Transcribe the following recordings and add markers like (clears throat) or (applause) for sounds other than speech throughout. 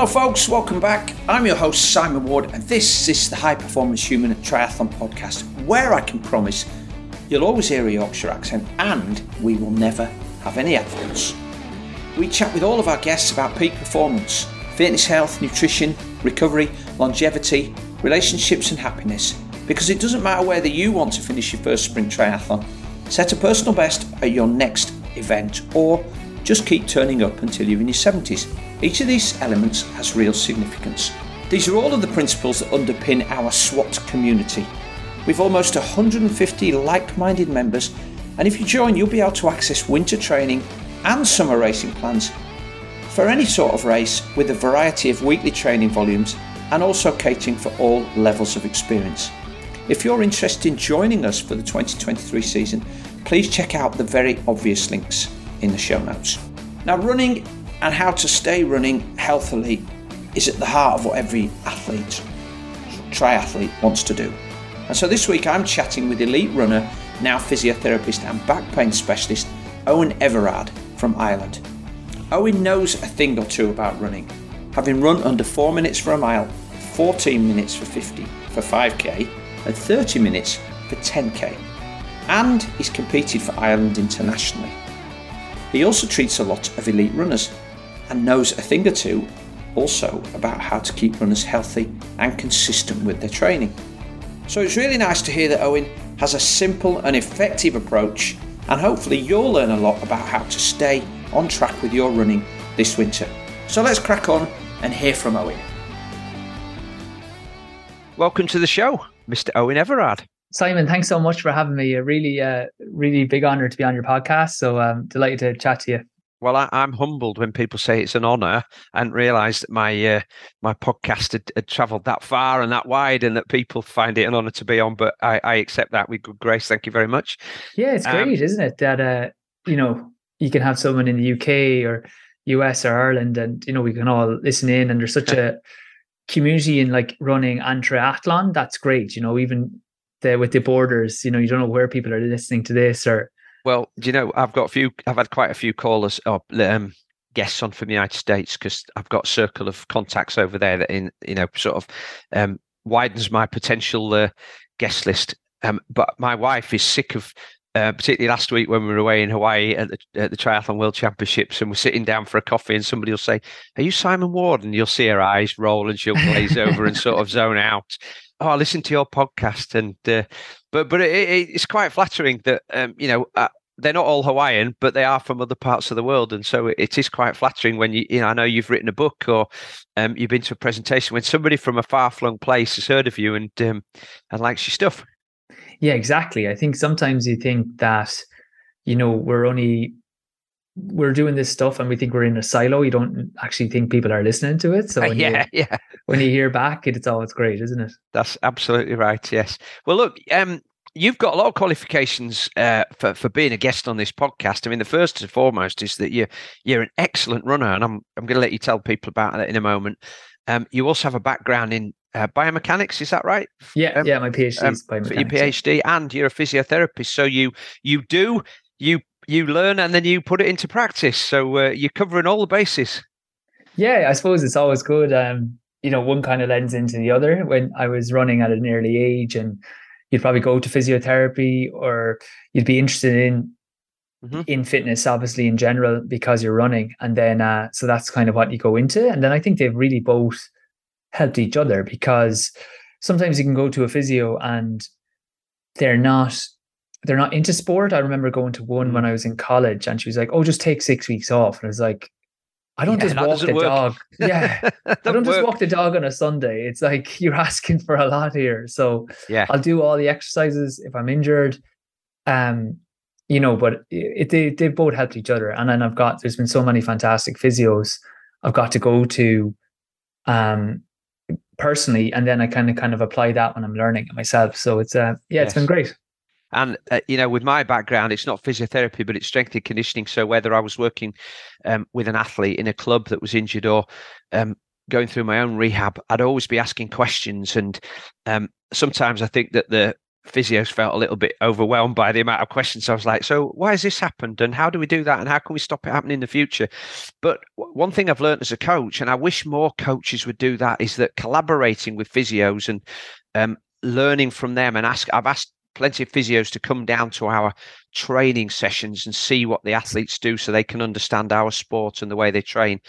Hello, folks, welcome back. I'm your host, Simon Ward, and this is the High Performance Human Triathlon podcast, where I can promise you'll always hear a Yorkshire accent and we will never have any adverts. We chat with all of our guests about peak performance, fitness, health, nutrition, recovery, longevity, relationships, and happiness. Because it doesn't matter whether you want to finish your first sprint triathlon, set a personal best at your next event, or just keep turning up until you're in your 70s. Each of these elements has real significance. These are all of the principles that underpin our SWAT community. We've almost 150 like minded members, and if you join, you'll be able to access winter training and summer racing plans for any sort of race with a variety of weekly training volumes and also catering for all levels of experience. If you're interested in joining us for the 2023 season, please check out the very obvious links in the show notes. Now, running and how to stay running healthily is at the heart of what every athlete, triathlete, wants to do. And so this week I'm chatting with elite runner, now physiotherapist and back pain specialist, Owen Everard from Ireland. Owen knows a thing or two about running, having run under 4 minutes for a mile, 14 minutes for 50 for 5k, and 30 minutes for 10k. And he's competed for Ireland internationally. He also treats a lot of elite runners and knows a thing or two also about how to keep runners healthy and consistent with their training. So it's really nice to hear that Owen has a simple and effective approach, and hopefully you'll learn a lot about how to stay on track with your running this winter. So let's crack on and hear from Owen. Welcome to the show, Mr. Owen Everard. Simon, thanks so much for having me. A really, uh, really big honor to be on your podcast. So um, delighted to chat to you. Well, I, am humbled when people say it's an honour, and realise that my uh, my podcast had, had travelled that far and that wide, and that people find it an honour to be on. But I, I, accept that with good grace. Thank you very much. Yeah, it's um, great, isn't it? That uh, you know, you can have someone in the UK or US or Ireland, and you know, we can all listen in, and there's such (laughs) a community in like running and triathlon. That's great. You know, even the, with the borders, you know, you don't know where people are listening to this or well, do you know, I've got a few, I've had quite a few callers or um, guests on from the United States because I've got a circle of contacts over there that, in you know, sort of um, widens my potential uh, guest list. Um, but my wife is sick of, uh, particularly last week when we were away in Hawaii at the, at the Triathlon World Championships, and we're sitting down for a coffee, and somebody will say, "Are you Simon Ward?" And you'll see her eyes roll, and she'll glaze over and sort of (laughs) zone out. Oh, I listen to your podcast, and uh, but but it, it, it's quite flattering that um, you know uh, they're not all Hawaiian, but they are from other parts of the world, and so it is quite flattering when you you know I know you've written a book or um, you've been to a presentation when somebody from a far flung place has heard of you and um, and likes your stuff. Yeah, exactly. I think sometimes you think that you know we're only we're doing this stuff and we think we're in a silo. You don't actually think people are listening to it. So (laughs) when yeah, you, yeah. When you hear back, it's always great, isn't it? That's absolutely right. Yes. Well, look, um, you've got a lot of qualifications uh, for for being a guest on this podcast. I mean, the first and foremost is that you're you're an excellent runner, and I'm I'm going to let you tell people about that in a moment. Um, you also have a background in uh, biomechanics, is that right? Yeah, um, yeah. My PhD um, is biomechanics. Your PhD, and you're a physiotherapist, so you you do you you learn and then you put it into practice. So uh, you're covering all the bases. Yeah, I suppose it's always good. Um, you know, one kind of lends into the other. When I was running at an early age and you'd probably go to physiotherapy or you'd be interested in mm-hmm. in fitness obviously in general because you're running and then uh, so that's kind of what you go into and then i think they've really both helped each other because sometimes you can go to a physio and they're not they're not into sport i remember going to one when mm. i was in college and she was like oh just take six weeks off and i was like I don't yeah, just walk the work. dog. (laughs) Yeah. I don't just walk the dog on a Sunday. It's like (laughs) you're asking for a lot here. So yeah, I'll do all the exercises if I'm injured. Um, you know, but it, they they both helped each other. And then I've got there's been so many fantastic physios I've got to go to um personally, and then I kind of kind of apply that when I'm learning it myself. So it's uh yeah, yes. it's been great. And uh, you know, with my background, it's not physiotherapy, but it's strength and conditioning. So whether I was working um, with an athlete in a club that was injured or um, going through my own rehab, I'd always be asking questions. And um, sometimes I think that the physios felt a little bit overwhelmed by the amount of questions. I was like, so why has this happened? And how do we do that? And how can we stop it happening in the future? But one thing I've learned as a coach, and I wish more coaches would do that, is that collaborating with physios and um, learning from them and ask, I've asked plenty of physios to come down to our training sessions and see what the athletes do so they can understand our sport and the way they train.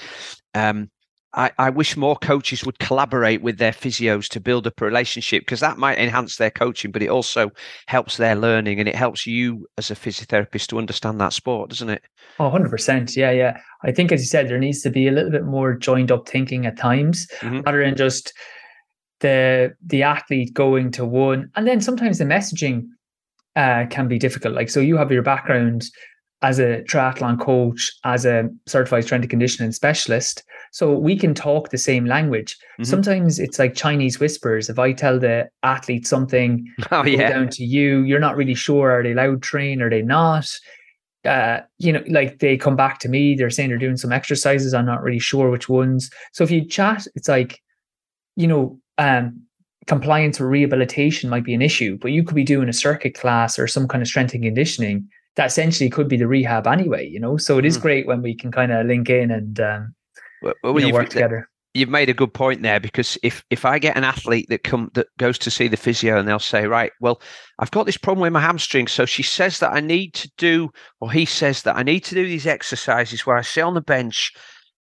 Um, I, I, wish more coaches would collaborate with their physios to build up a relationship because that might enhance their coaching, but it also helps their learning and it helps you as a physiotherapist to understand that sport, doesn't it? Oh, 100%. Yeah, yeah. I think, as you said, there needs to be a little bit more joined up thinking at times mm-hmm. rather than just the the athlete going to one. And then sometimes the messaging uh, can be difficult. Like, so you have your background as a triathlon coach, as a certified strength and conditioning specialist. So we can talk the same language. Mm-hmm. Sometimes it's like Chinese whispers. If I tell the athlete something, (laughs) oh, yeah. down to you, you're not really sure are they loud train, are they not? Uh, you know, like they come back to me, they're saying they're doing some exercises. I'm not really sure which ones. So if you chat, it's like, you know, um, compliance or rehabilitation might be an issue, but you could be doing a circuit class or some kind of strength and conditioning that essentially could be the rehab anyway, you know. So it is mm. great when we can kind of link in and um, well, well, you know, work together. You've made a good point there because if if I get an athlete that come that goes to see the physio and they'll say, right, well, I've got this problem with my hamstring, so she says that I need to do, or he says that I need to do these exercises where I sit on the bench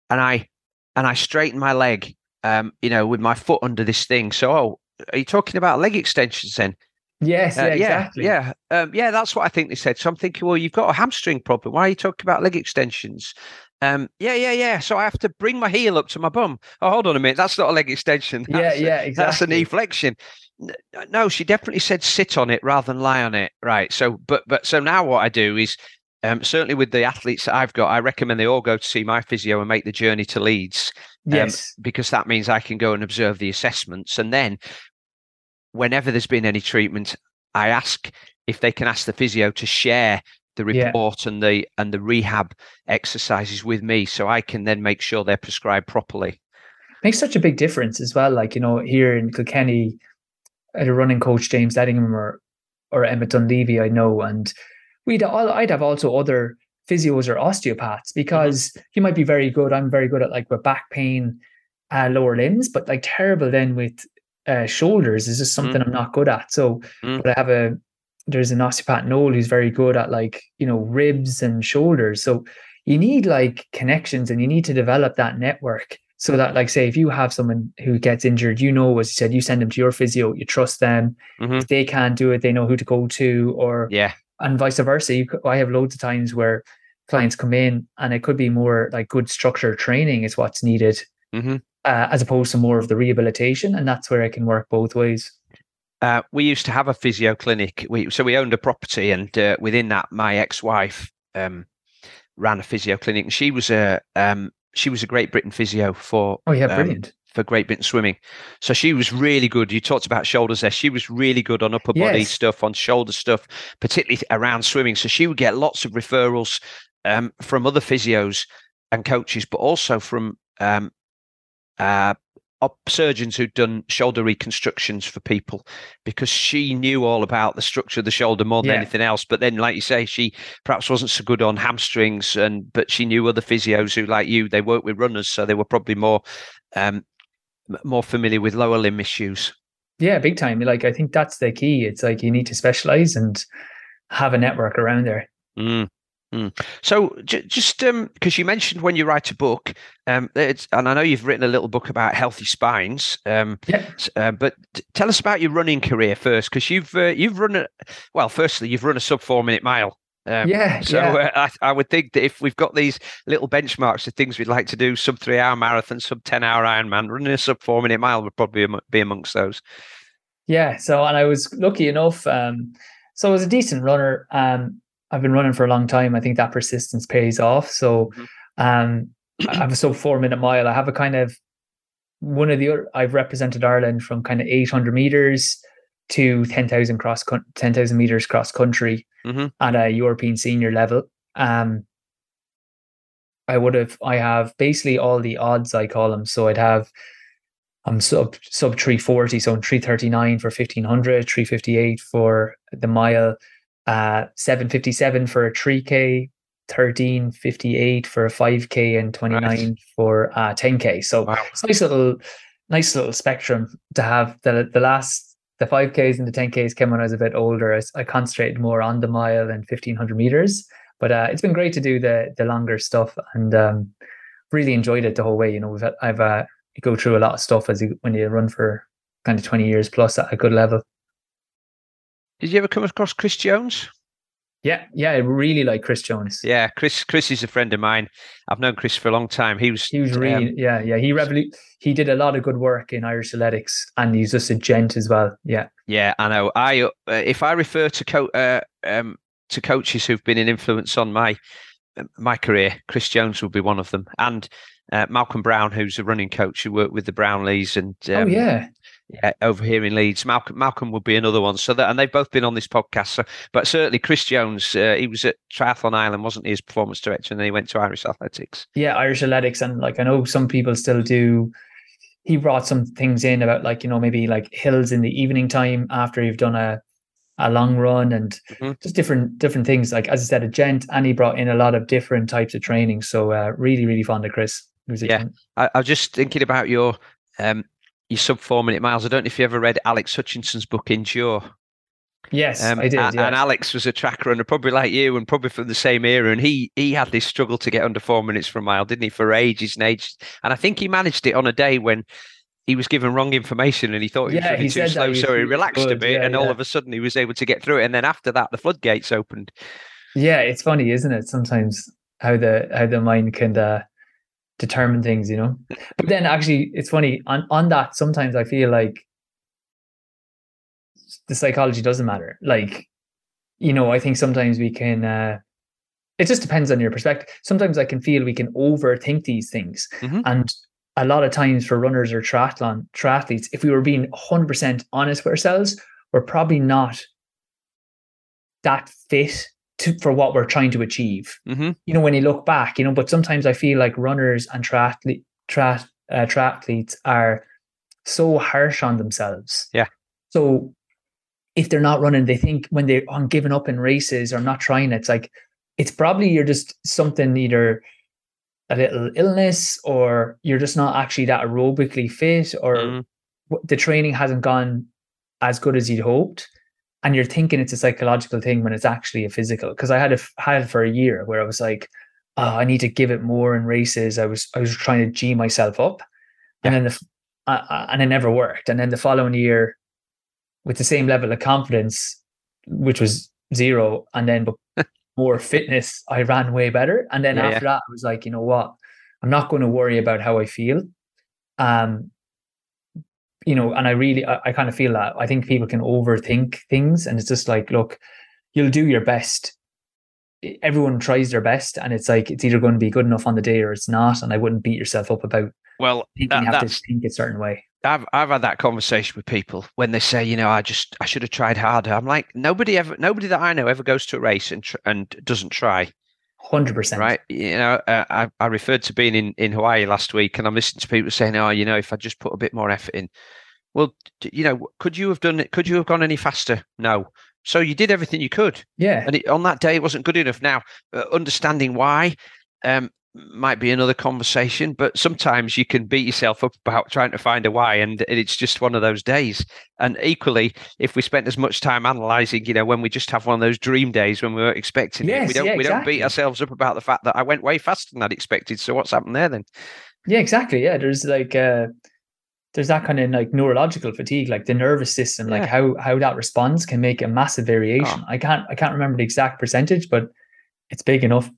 and I and I straighten my leg, um, you know, with my foot under this thing. So, oh, are you talking about leg extensions then? Yes, uh, yeah, exactly. Yeah, yeah, um, yeah. That's what I think they said. So I'm thinking, well, you've got a hamstring problem. Why are you talking about leg extensions? Um, yeah, yeah, yeah. So I have to bring my heel up to my bum. Oh, hold on a minute. That's not a leg extension. That's (laughs) yeah, yeah, exactly. That's a knee flexion. No, she definitely said sit on it rather than lie on it. Right. So, but but so now what I do is um, certainly with the athletes that I've got, I recommend they all go to see my physio and make the journey to Leeds. Um, yes. Because that means I can go and observe the assessments. And then whenever there's been any treatment, I ask if they can ask the physio to share the report yeah. and the and the rehab exercises with me so I can then make sure they're prescribed properly. Makes such a big difference as well. Like, you know, here in Kilkenny, at a running coach, James Edingham or or Emma Dunleavy, I know, and we'd all I'd have also other physios or osteopaths mm-hmm. because mm-hmm. he might be very good. I'm very good at like with back pain, uh, lower limbs, but like terrible then with uh, shoulders is just something mm. I'm not good at. So, mm. but I have a there's an osteopath Noel who's very good at like you know ribs and shoulders. So you need like connections and you need to develop that network so that like say if you have someone who gets injured you know as you said you send them to your physio you trust them mm-hmm. if they can't do it they know who to go to or yeah and vice versa you, i have loads of times where clients come in and it could be more like good structure training is what's needed mm-hmm uh, as opposed to more of the rehabilitation. And that's where I can work both ways. Uh, we used to have a physio clinic. We, so we owned a property, and uh, within that, my ex-wife um, ran a physio clinic. And she was a um, she was a Great Britain physio for oh yeah, um, brilliant um, for Great Britain swimming. So she was really good. You talked about shoulders there. She was really good on upper body yes. stuff, on shoulder stuff, particularly around swimming. So she would get lots of referrals um, from other physios and coaches, but also from um, uh, surgeons who'd done shoulder reconstructions for people because she knew all about the structure of the shoulder more than yeah. anything else. But then, like you say, she perhaps wasn't so good on hamstrings, and but she knew other physios who, like you, they worked with runners, so they were probably more um, more familiar with lower limb issues. Yeah, big time. Like I think that's the key. It's like you need to specialize and have a network around there. Mm. Mm. So, j- just because um, you mentioned when you write a book, um, and I know you've written a little book about healthy spines. Um, yeah. Uh, but t- tell us about your running career first, because you've uh, you've run a well. Firstly, you've run a sub four minute mile. Um, yeah. So yeah. Uh, I, I, would think that if we've got these little benchmarks of things we'd like to do, sub three hour marathon, sub ten hour Ironman, running a sub four minute mile would probably be amongst those. Yeah. So, and I was lucky enough. Um, so I was a decent runner. Um, I've been running for a long time. I think that persistence pays off. So mm-hmm. um, I have a sub four minute mile. I have a kind of one of the other, I've represented Ireland from kind of 800 meters to 10,000 cross 10,000 meters cross country mm-hmm. at a European senior level. Um, I would have, I have basically all the odds, I call them. So I'd have I'm sub sub 340, so I'm 339 for 1500, 358 for the mile, uh, 757 for a 3k, 1358 for a 5k, and 29 right. for uh, 10k. So wow. it's nice little, nice little spectrum to have. The the last the 5ks and the 10ks came when I was a bit older. I, I concentrated more on the mile and 1500 meters, but uh, it's been great to do the the longer stuff and um, really enjoyed it the whole way. You know, we've had, I've uh, go through a lot of stuff as you when you run for kind of 20 years plus at a good level. Did you ever come across Chris Jones? Yeah, yeah, I really like Chris Jones. Yeah, Chris. Chris is a friend of mine. I've known Chris for a long time. He was. He was really. Um, yeah, yeah. He revolu- He did a lot of good work in Irish athletics, and he's just a gent as well. Yeah. Yeah, I know. I uh, if I refer to co- uh, um, to coaches who've been an influence on my my career, Chris Jones would be one of them, and uh, Malcolm Brown, who's a running coach who worked with the Brownlees and oh, um, oh yeah, yeah, over here in Leeds. Malcolm Malcolm would be another one. So that and they've both been on this podcast. So, but certainly Chris Jones, uh, he was at Triathlon Ireland, wasn't he, as performance director, and then he went to Irish Athletics. Yeah, Irish Athletics, and like I know some people still do. He brought some things in about like you know maybe like hills in the evening time after you've done a a long run and mm-hmm. just different different things. Like as I said, a gent, and he brought in a lot of different types of training. So uh, really, really fond of Chris. Yeah, I, I, was just thinking about your um, your sub four minute miles. I don't know if you ever read Alex Hutchinson's book Endure. Yes, um, I did. And, yeah. and Alex was a track runner, probably like you, and probably from the same era. And he he had this struggle to get under four minutes for a mile, didn't he, for ages and ages? And I think he managed it on a day when he was given wrong information and he thought he yeah, was running too slow, so he relaxed good. a bit, yeah, and all of a sudden he was able to get through it. And then after that, the floodgates opened. Yeah, it's funny, isn't it? Sometimes how the how the mind can uh, determine things, you know. But then actually, it's funny on on that. Sometimes I feel like the psychology doesn't matter. Like, you know, I think sometimes we can. uh it just depends on your perspective. Sometimes I can feel we can overthink these things, mm-hmm. and a lot of times for runners or triathlon triathletes, if we were being 100% honest with ourselves, we're probably not that fit to, for what we're trying to achieve. Mm-hmm. You know, when you look back, you know, but sometimes I feel like runners and triathlete, tri- uh, triathletes are so harsh on themselves. Yeah. So if they're not running, they think when they're on giving up in races or not trying, it's like, it's probably you're just something either a little illness or you're just not actually that aerobically fit or mm. the training hasn't gone as good as you'd hoped and you're thinking it's a psychological thing when it's actually a physical because i had a had for a year where i was like oh i need to give it more in races i was i was trying to g myself up yeah. and then the uh, and it never worked and then the following year with the same level of confidence which was zero and then but (laughs) more fitness, I ran way better. And then yeah, after yeah. that, I was like, you know what? I'm not going to worry about how I feel. Um, you know, and I really, I, I kind of feel that I think people can overthink things, and it's just like, look, you'll do your best. Everyone tries their best, and it's like it's either going to be good enough on the day or it's not. And I wouldn't beat yourself up about well, that, you have to think a certain way. I've I've had that conversation with people when they say, you know, I just I should have tried harder. I'm like, nobody ever, nobody that I know ever goes to a race and tr- and doesn't try. Hundred percent. Right. You know, uh, I I referred to being in in Hawaii last week, and I'm listening to people saying, oh, you know, if I just put a bit more effort in, well, you know, could you have done it? Could you have gone any faster? No. So you did everything you could. Yeah. And it, on that day, it wasn't good enough. Now, uh, understanding why, um, might be another conversation, but sometimes you can beat yourself up about trying to find a why, and it's just one of those days. And equally, if we spent as much time analysing, you know, when we just have one of those dream days when we weren't expecting yes, it, we don't yeah, we don't beat ourselves up about the fact that I went way faster than I'd expected. So what's happened there then? Yeah, exactly. Yeah, there's like uh there's that kind of like neurological fatigue, like the nervous system, yeah. like how how that responds can make a massive variation. Oh. I can't I can't remember the exact percentage, but it's big enough.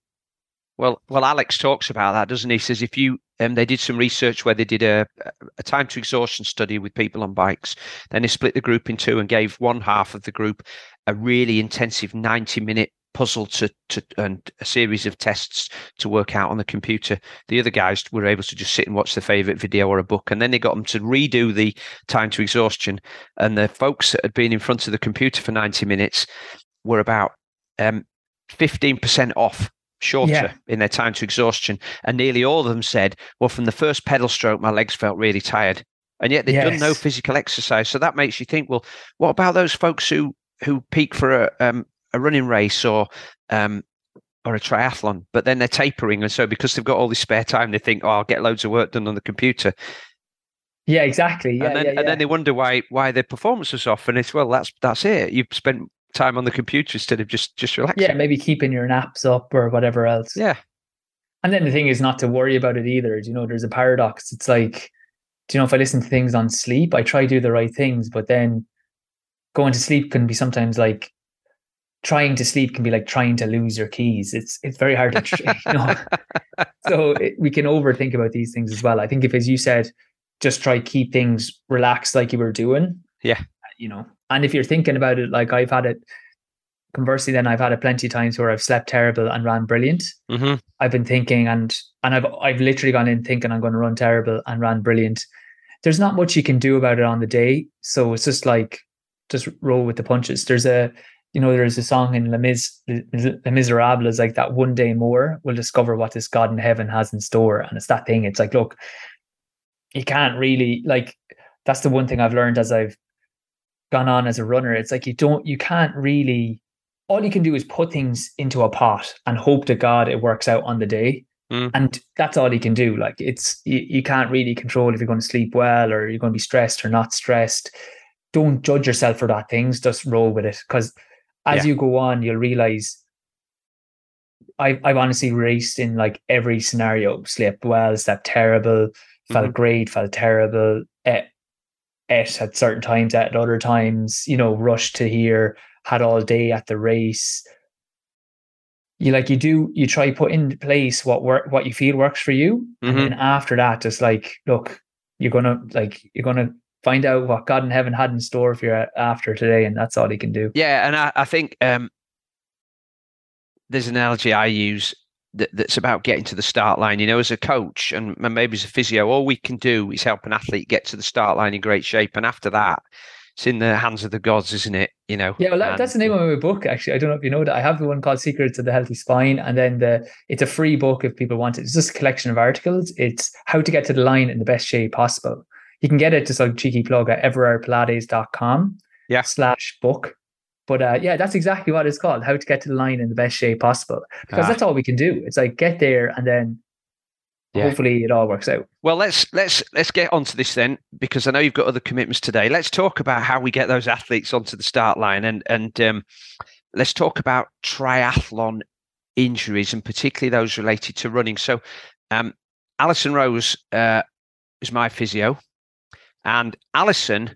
Well, well, Alex talks about that, doesn't he? says if you um, they did some research where they did a, a time to exhaustion study with people on bikes. Then they split the group in two and gave one half of the group a really intensive 90 minute puzzle to, to and a series of tests to work out on the computer. The other guys were able to just sit and watch their favorite video or a book, and then they got them to redo the time to exhaustion. And the folks that had been in front of the computer for 90 minutes were about um, 15% off shorter yeah. in their time to exhaustion. And nearly all of them said, well, from the first pedal stroke, my legs felt really tired. and yet they've yes. done no physical exercise. So that makes you think, well, what about those folks who who peak for a um, a running race or um, or a triathlon, but then they're tapering, and so because they've got all this spare time, they think, "Oh, I'll get loads of work done on the computer." Yeah, exactly. Yeah, and then yeah, yeah. and then they wonder why why their performance is off, and it's well, that's that's it. You've spent time on the computer instead of just just relaxing. Yeah, maybe keeping your naps up or whatever else. Yeah. And then the thing is not to worry about it either. Do you know, there's a paradox. It's like, do you know, if I listen to things on sleep, I try to do the right things, but then going to sleep can be sometimes like trying to sleep can be like trying to lose your keys. It's it's very hard to, (laughs) you know. (laughs) so it, we can overthink about these things as well. I think if, as you said, just try keep things relaxed like you were doing. Yeah. You know, and if you're thinking about it, like I've had it. Conversely, then I've had it plenty of times where I've slept terrible and ran brilliant. Mm-hmm. I've been thinking, and and I've I've literally gone in thinking I'm going to run terrible and ran brilliant. There's not much you can do about it on the day, so it's just like just roll with the punches. There's a you know, there's a song in Les, Mis- Les Miserables, is like that one day more we'll discover what this God in heaven has in store. And it's that thing. It's like, look, you can't really like that's the one thing I've learned as I've gone on as a runner. It's like you don't you can't really all you can do is put things into a pot and hope to God it works out on the day. Mm. And that's all you can do. Like it's you, you can't really control if you're going to sleep well or you're going to be stressed or not stressed. Don't judge yourself for that things. Just roll with it. Because as yeah. you go on, you'll realize I've I've honestly raced in like every scenario. Slept well, slept terrible, felt mm-hmm. great, felt terrible, ate, ate at certain times, at other times, you know, rushed to here, had all day at the race. You like you do you try put in place what work what you feel works for you. Mm-hmm. And then after that, just like, look, you're gonna like you're gonna find out what God in heaven had in store for you after today, and that's all he can do. Yeah, and I, I think um, there's an analogy I use that, that's about getting to the start line. You know, as a coach and, and maybe as a physio, all we can do is help an athlete get to the start line in great shape, and after that, it's in the hands of the gods, isn't it? You know. Yeah, well, that, that's the name of my book. Actually, I don't know if you know that. I have the one called Secrets of the Healthy Spine, and then the it's a free book if people want it. It's just a collection of articles. It's how to get to the line in the best shape possible you can get it just like cheeky plug at everardpilates.com yeah. slash book. But uh, yeah, that's exactly what it's called. How to get to the line in the best shape possible. Because ah. that's all we can do. It's like get there and then yeah. hopefully it all works out. Well, let's let's let's get onto this then, because I know you've got other commitments today. Let's talk about how we get those athletes onto the start line, and and um, let's talk about triathlon injuries, and particularly those related to running. So, um, Alison Rose uh, is my physio. And Alison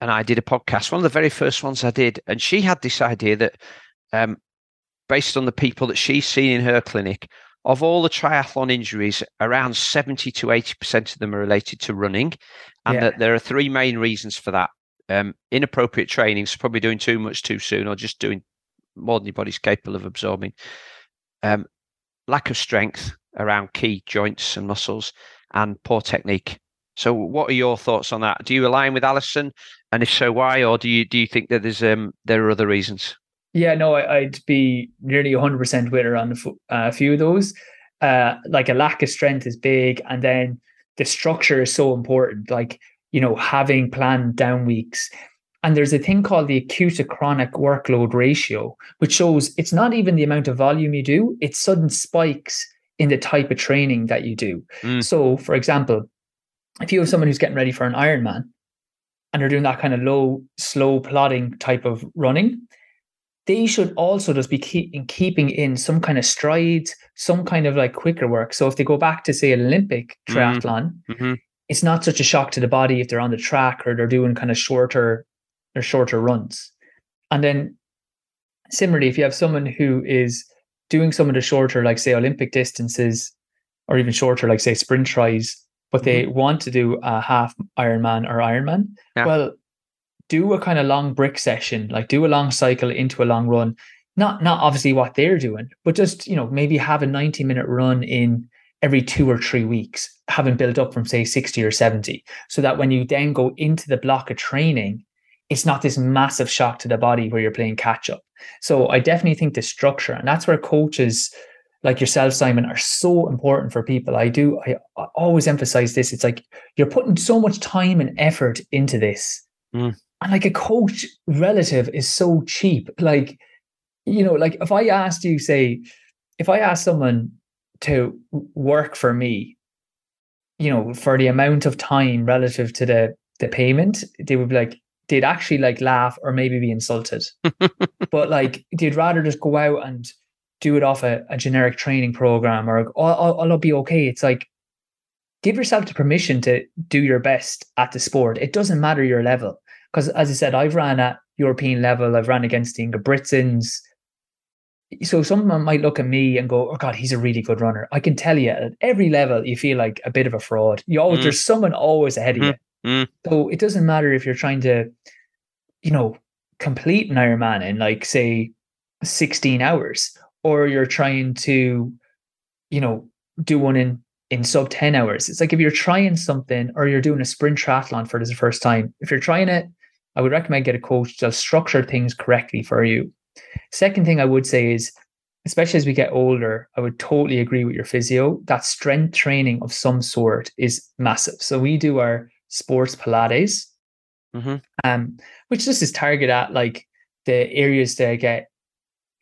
and I did a podcast, one of the very first ones I did, and she had this idea that, um, based on the people that she's seen in her clinic, of all the triathlon injuries, around 70 to 80% of them are related to running. And yeah. that there are three main reasons for that. Um, inappropriate training, so probably doing too much too soon, or just doing more than your body's capable of absorbing. Um, lack of strength around key joints and muscles, and poor technique. So, what are your thoughts on that? Do you align with Alison, and if so, why? Or do you do you think that there's um there are other reasons? Yeah, no, I, would be nearly 100 percent with her on a, uh, a few of those. Uh, like a lack of strength is big, and then the structure is so important. Like you know, having planned down weeks. And there's a thing called the acute to chronic workload ratio, which shows it's not even the amount of volume you do, it's sudden spikes in the type of training that you do. Mm. So, for example, if you have someone who's getting ready for an Ironman and they're doing that kind of low, slow plodding type of running, they should also just be keep, in keeping in some kind of strides, some kind of like quicker work. So if they go back to say an Olympic mm-hmm. triathlon, mm-hmm. it's not such a shock to the body if they're on the track or they're doing kind of shorter or shorter runs. And then similarly, if you have someone who is doing some of the shorter, like say Olympic distances, or even shorter, like say sprint tries, but they mm-hmm. want to do a half Ironman or Ironman, yeah. well, do a kind of long brick session, like do a long cycle into a long run. Not not obviously what they're doing, but just you know maybe have a ninety minute run in every two or three weeks, having built up from say sixty or seventy, so that when you then go into the block of training, it's not this massive shock to the body where you're playing catch up. So I definitely think the structure, and that's where coaches like yourself, Simon, are so important for people. I do, I, I always emphasize this. It's like you're putting so much time and effort into this. Mm. And like a coach relative is so cheap. Like, you know, like if I asked you, say, if I asked someone to work for me, you know, for the amount of time relative to the the payment, they would be like, they'd actually like laugh or maybe be insulted. (laughs) but like they'd rather just go out and do it off a, a generic training program or I'll, I'll be okay. It's like give yourself the permission to do your best at the sport. It doesn't matter your level. Because as I said, I've ran at European level, I've ran against the Ingebrigtsens. So someone might look at me and go, Oh God, he's a really good runner. I can tell you at every level you feel like a bit of a fraud. You always mm. there's someone always ahead of mm. you. Mm. So it doesn't matter if you're trying to, you know, complete an Ironman in like say 16 hours, or you're trying to, you know, do one in in sub 10 hours. It's like if you're trying something or you're doing a sprint triathlon for the first time, if you're trying it, I would recommend get a coach to structure things correctly for you. Second thing I would say is, especially as we get older, I would totally agree with your physio. That strength training of some sort is massive. So we do our sports Pilates, mm-hmm. um, which just is target at like the areas that get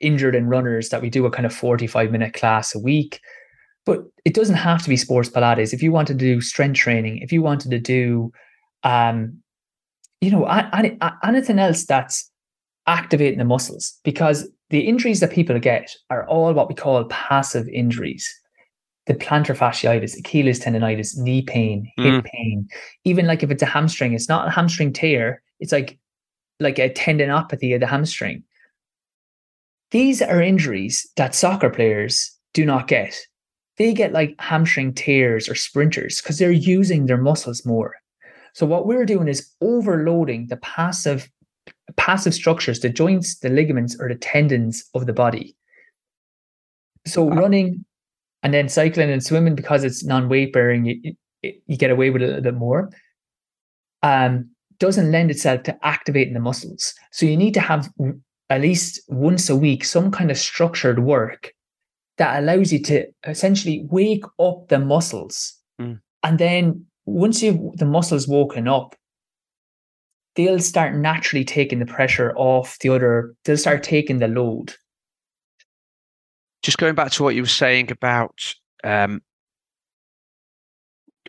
injured in runners that we do a kind of 45 minute class a week. But it doesn't have to be sports Pilates. If you wanted to do strength training, if you wanted to do, um, you know, anything else that's activating the muscles, because the injuries that people get are all what we call passive injuries the plantar fasciitis, Achilles tendonitis, knee pain, hip mm. pain. Even like if it's a hamstring, it's not a hamstring tear. It's like like a tendinopathy of the hamstring. These are injuries that soccer players do not get. They get like hamstring tears or sprinters because they're using their muscles more. So what we're doing is overloading the passive passive structures, the joints, the ligaments, or the tendons of the body. So running and then cycling and swimming because it's non-weight bearing you, you get away with it a little bit more um doesn't lend itself to activating the muscles so you need to have at least once a week some kind of structured work that allows you to essentially wake up the muscles mm. and then once you've the muscles woken up they'll start naturally taking the pressure off the other they'll start taking the load just going back to what you were saying about um,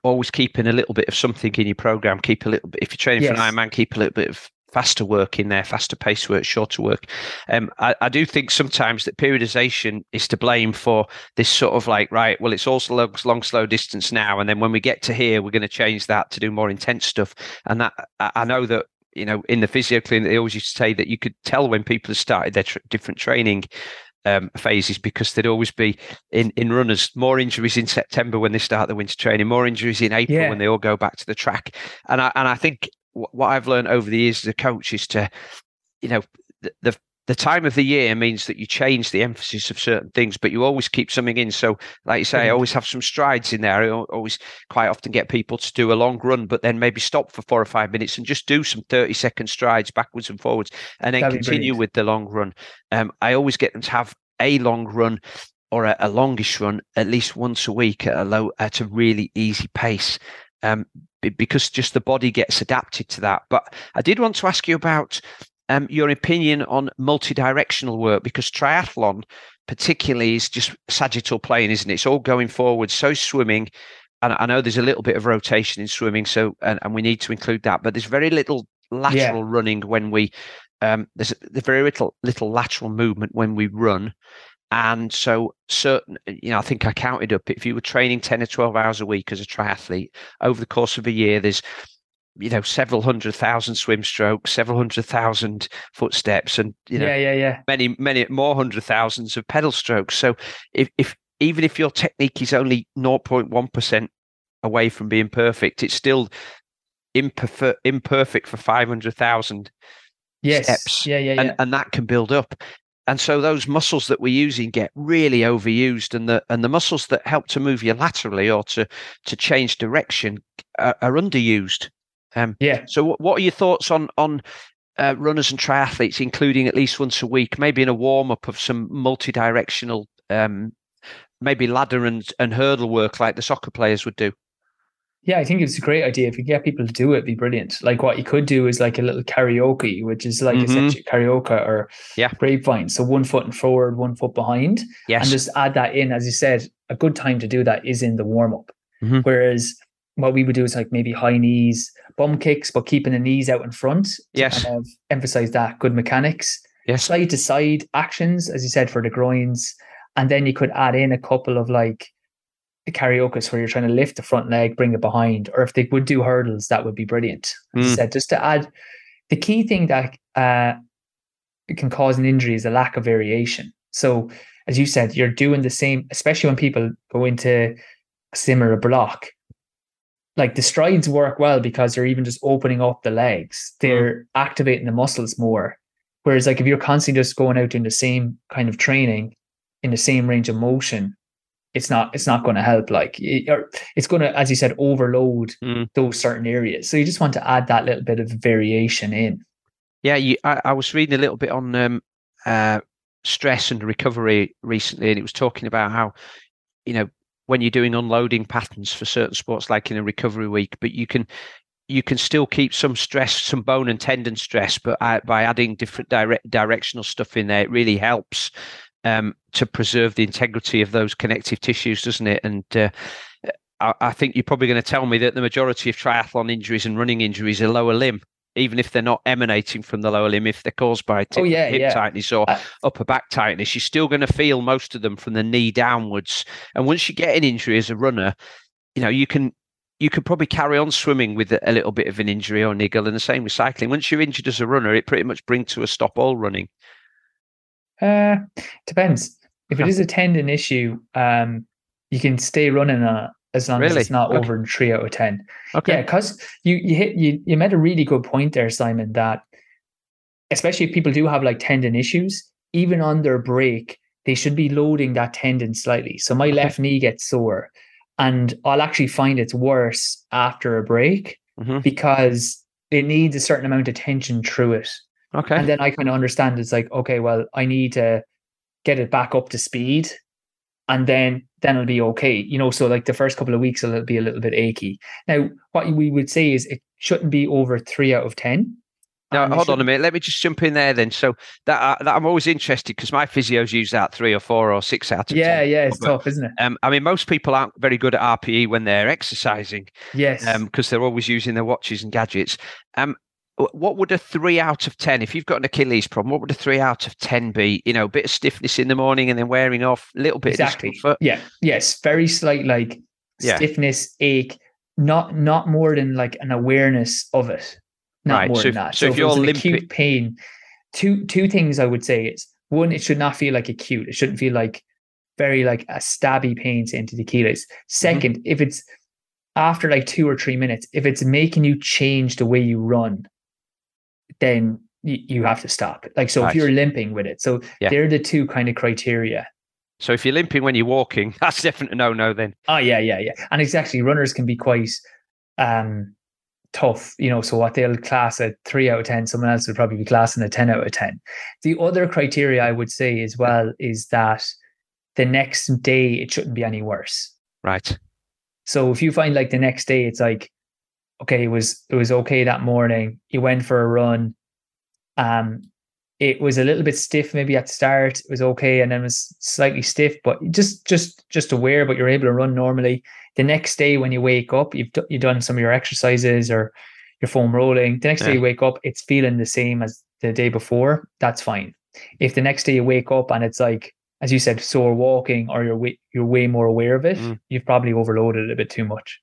always keeping a little bit of something in your program. Keep a little bit if you're training yes. for an Ironman, keep a little bit of faster work in there, faster pace work, shorter work. Um, I, I, do think sometimes that periodization is to blame for this sort of like, right, well, it's also long, long, slow distance now. And then when we get to here, we're going to change that to do more intense stuff. And that I, know that you know, in the physio clinic, they always used to say that you could tell when people have started their tr- different training um, phases because there'd always be in, in runners more injuries in September when they start the winter training, more injuries in April yeah. when they all go back to the track. And I and I think what I've learned over the years as a coach is to, you know, the, the the time of the year means that you change the emphasis of certain things, but you always keep something in. So, like you say, I always have some strides in there. I always quite often get people to do a long run, but then maybe stop for four or five minutes and just do some 30 second strides backwards and forwards and then That'd continue with the long run. Um, I always get them to have a long run or a, a longish run at least once a week at a low, at a really easy pace. Um, because just the body gets adapted to that. But I did want to ask you about um, your opinion on multi-directional work because triathlon particularly is just sagittal plane isn't it it's all going forward so swimming and i know there's a little bit of rotation in swimming so and, and we need to include that but there's very little lateral yeah. running when we um, there's, there's very little little lateral movement when we run and so certain you know i think i counted up if you were training 10 or 12 hours a week as a triathlete over the course of a year there's you know several hundred thousand swim strokes several hundred thousand footsteps and you know yeah yeah yeah. many many more hundred thousands of pedal strokes. So if if even if your technique is only 0.1% away from being perfect it's still imperfect imperfect for 500,000 yes. steps. Yeah yeah yeah. and, and that can build up and so those muscles that we're using get really overused and the and the muscles that help to move you laterally or to to change direction are, are underused um, yeah. So, what are your thoughts on on uh, runners and triathletes, including at least once a week, maybe in a warm up of some multi directional um, maybe ladder and, and hurdle work like the soccer players would do. Yeah, I think it's a great idea. If you get people to do it, it'd be brilliant. Like what you could do is like a little karaoke, which is like Mhm. essentially karaoke or Yeah. grapevine. So one foot in forward, one foot behind. Yes. and just add that in. As you said, a good time to do that is in the warm up. Mhm. Whereas what we would do is like maybe high knees, bum kicks, but keeping the knees out in front. Yes. kind of emphasize that good mechanics. yes. Side to side actions, as you said, for the groins, and then you could add in a couple of like the karaoke's where you're trying to lift the front leg, bring it behind, or if they would do hurdles, that would be brilliant. As I Mm. said, just to add the key thing that uh, can cause an injury is a lack of variation. So, as you said, you're doing the same, especially when people go into a similar block. Like the strides work well because they're even just opening up the legs, they're activating the muscles more. Whereas, like if you're constantly just going out doing the same kind of training in the same range of motion, it's not it's not going to help. Like it's going to, as you said, overload Mm. those certain areas. So you just want to add that little bit of variation in. Yeah, you, I, I was reading a little bit on um, uh, stress and recovery recently, and it was talking about how, you know, when you're doing unloading patterns for certain sports, like in a recovery week, but you can you can still keep some stress, some bone and tendon stress, but uh, by adding different direct directional stuff in there, it really helps um, to preserve the integrity of those connective tissues, doesn't it? And uh, I, I think you're probably going to tell me that the majority of triathlon injuries and running injuries are lower limb, even if they're not emanating from the lower limb, if they're caused by tip, Oh, yeah, hip yeah. tightness or Uh, upper back tightness, you're still going to feel most of them from the knee downwards. And once you get an injury as a runner, you know you can you could probably carry on swimming with a little bit of an injury or niggle, and the same with cycling. Once you're injured as a runner, it pretty much brings to a stop all running. Uh, depends. If it is a tendon issue, um, you can stay running on it as long as it's not Okay. over three out of ten. Okay. Yeah, because you you hit you you made a really good point there, Simon. That especially if people do have like tendon issues, even on their break, they should be loading that tendon slightly. So my Okay. left knee gets sore, and I'll actually find it's worse after a break Mhm. because it needs a certain amount of tension through it. Okay. And then I kind of understand it's like, okay, well, I need to get it back up to speed and then then it'll be okay. You know, so like the first couple of weeks it'll be a little bit achy. Now, what we would say is it shouldn't be over three out of ten. Now, hold on a minute. Let me just jump in there then. So that, uh, that I'm always interested because my physios use that three or four or six out of Yeah, 10. yeah, it's But, tough, isn't it? Um, I mean, most people aren't very good at RPE when they're exercising Yes. because they're always using their watches and gadgets. Um, what would a three out of 10, if you've got an Achilles problem, what would a three out of 10 be? You know, a bit of stiffness in the morning and then wearing off, a little bit exactly. of discomfort. Yeah. Yes. Very slight like Yeah. stiffness, ache, not not more than like an awareness of it. Not Right, more so than if- that. so if if you're limping- acute pain, two two things I would say is one, it should not feel like acute. It shouldn't feel like very like a stabby pain to into the Achilles. Mm-hmm. Second, if it's after like two or three minutes, if it's making you change the way you run, then you, you have to stop. Like so Right. if you're limping with it. So Yeah. they're the two kind of criteria. So if you're limping when you're walking, (laughs) that's definitely no no then. Oh yeah, yeah, yeah. And exactly, runners can be quite um tough, you know. So what they'll class a three out of ten, someone else would probably be classing a ten out of ten. The other criteria I would say as well is that the next day it shouldn't be any worse. Right. So if you find like the next day it's like, okay, it was it was okay that morning, you went for a run, um, it was a little bit stiff maybe at the start, it was okay, and then it was slightly stiff, but just just just aware, but you're able to run normally. The next day when you wake up, you've d- you've done some of your exercises or your foam rolling. The next day you wake up, it's feeling the same as the day before. That's fine. If the next day you wake up and it's like, as you said, sore walking, or you're way, you're way more aware of it, Mm. you've probably overloaded it a bit too much.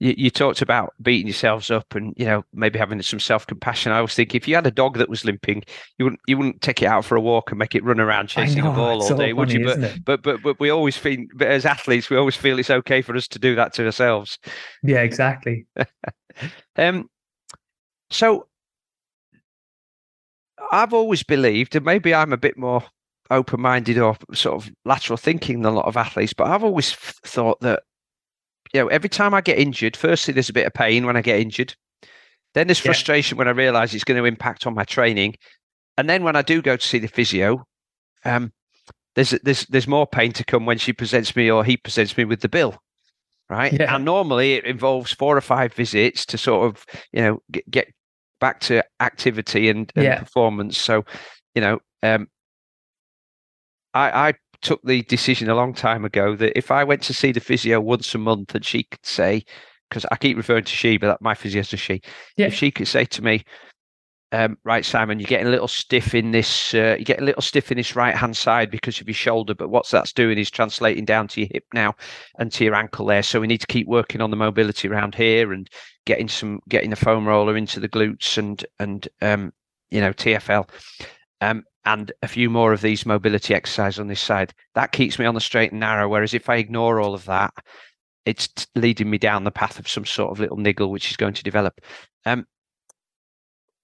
You, you talked about beating yourselves up and you know maybe having some self compassion. I was thinking if you had a dog that was limping, you wouldn't you wouldn't take it out for a walk and make it run around chasing know, a ball all so day, would you? But but but but we always feel as athletes we always feel it's okay for us to do that to ourselves. Yeah, exactly. (laughs) Um, so I've always believed, and maybe I'm a bit more open-minded or sort of lateral thinking than a lot of athletes, but I've always thought that you know every time I get injured, firstly there's a bit of pain when I get injured, then there's Yeah. frustration when I realise it's going to impact on my training, and then when I do go to see the physio, um, there's there's there's more pain to come when she presents me or he presents me with the bill right Yeah. and normally it involves four or five visits to sort of you know get, get back to activity and, and Yeah. performance so you know um i i took the decision a long time ago that if i went to see the physio once a month and she could say because i keep referring to she but that, my physio's a she Yeah. if she could say to me um, right, Simon, you're getting a little stiff in this. Uh, you get a little stiff in this right hand side because of your shoulder. But what's that's doing is translating down to your hip now and to your ankle there. So we need to keep working on the mobility around here and getting some getting the foam roller into the glutes and and um, you know TFL. Um, and a few more of these mobility exercises on this side. That keeps me on the straight and narrow. Whereas if I ignore all of that, it's leading me down the path of some sort of little niggle, which is going to develop. Um,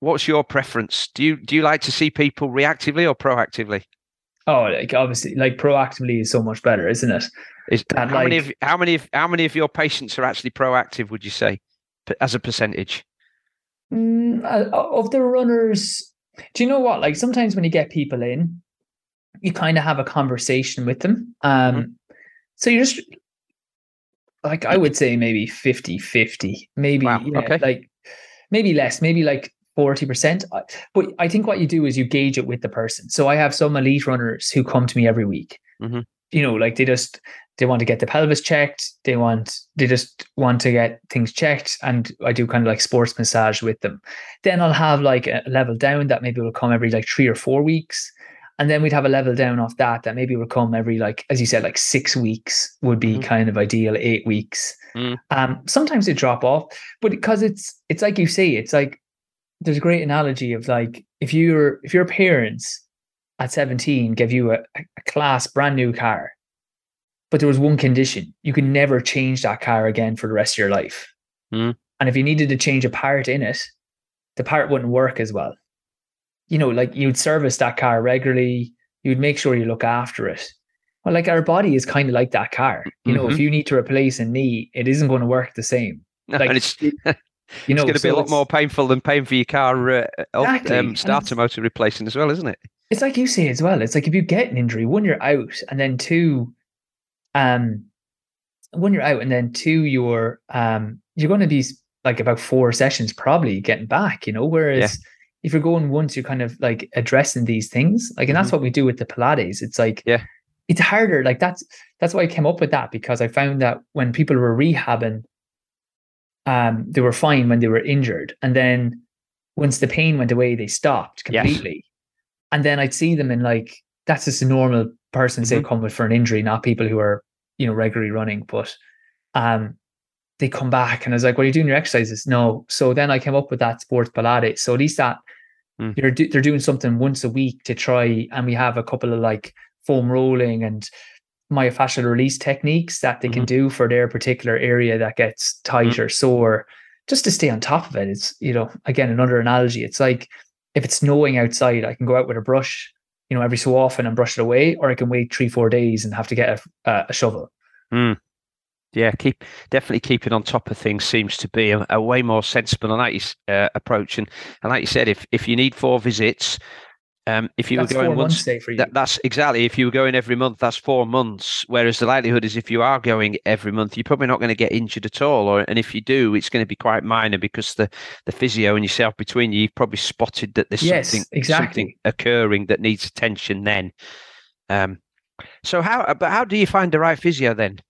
what's your preference? Do you do you like to see people reactively or proactively? Oh, like obviously, like proactively is so much better, isn't it? Is And how many of how many of how many of your patients are actually proactive? Would you say, as a percentage? Mm, uh, of the runners, do you know what? Like sometimes when you get people in, you kind of have a conversation with them. Um, Mm-hmm. So you're just like I would say maybe 50 50, maybe Wow, yeah, okay. like maybe less, maybe like 40%. But I think what you do is you gauge it with the person. So I have some elite runners who come to me every week. Mhm. You know, like they just they want to get the pelvis checked. They want they just want to get things checked, and I do kind of like sports massage with them. Then I'll have like a level down that maybe will come every like three or four weeks, and then we'd have a level down off that that maybe will come every like as you said like six weeks would be Mhm. kind of ideal. Eight weeks. Mm. Um, sometimes they drop off, but because it's it's like you say, it's like there's a great analogy of like if you're if your parents at 17 give you a, a class brand new car but there was one condition. You could never change that car again for the rest of your life. Mm. and if you needed to change a part in it the part wouldn't work as well. You know like you'd service that car regularly. You'd make sure you look after it. Well like our body is kind of like that car. You know if you need to replace a knee it isn't going to work the same. (laughs) No, like and it's (laughs) you know it's going to be so a lot more painful than paying for your car uh, uh, Exactly, um, starter motor replacing as well, isn't it? it's like you say as well. It's like if you get an injury, one you're out, and then two, um, when you're out, and then two, you're um, you're going to be like about four sessions probably getting back. You know, whereas if you're going once, you're kind of like addressing these things. Like, and that's what we do with the Pilates. It's like Yeah. it's harder. Like that's that's why I came up with that because I found that when people were rehabbing, um, they were fine when they were injured, and then once the pain went away, they stopped Yes. completely. And then I'd see them in like that's just a normal person say Mhm. come with for an injury, not people who are you know regularly running. But um, they come back, and I was like, "What are you doing your exercises?" No. So then I came up with that sports Pilates. So at least that Mm. you're do, they're doing something once a week to try, and we have a couple of like foam rolling and myofascial release techniques that they can do for their particular area that gets tight or sore just to stay on top of it it's you know again another analogy it's like if it's snowing outside i can go out with a brush you know every so often and brush it away or i can wait three four days and have to get a, a, a shovel Yeah, keep definitely keeping on top of things seems to be a, a way more sensible and nice uh, approach. And and like you said, if if you need four visits, um, if you that's were going once, That, that's exactly. If you were going every month, that's four months. Whereas the likelihood is, if you are going every month, you're probably not going to get injured at all. Or and if you do, it's going to be quite minor because the the physio and yourself between you, you've probably spotted that there's Yes, something exactly. something occurring that needs attention. Then, um, so how? But how do you find the right physio then?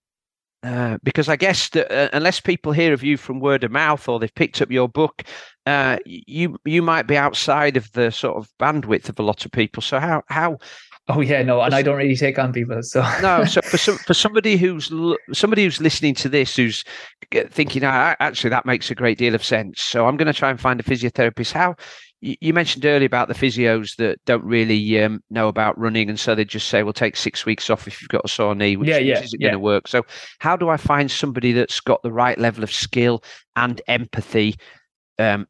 Uh, because I guess that uh, unless people hear of you from word of mouth or they've picked up your book, uh, you you might be outside of the sort of bandwidth of a lot of people. So how how oh yeah no and i don't really take on people so. No (laughs) so for some for somebody who's somebody who's listening to this who's thinking "Ah, actually that makes a great deal of sense. So i'm going to try and find a physiotherapist. How you mentioned earlier about the physios that don't really um, know about running and so they just say well take six weeks off if you've got a sore knee which, Yeah, yeah, isn't yeah. going to work so how do i find somebody that's got the right level of skill and empathy um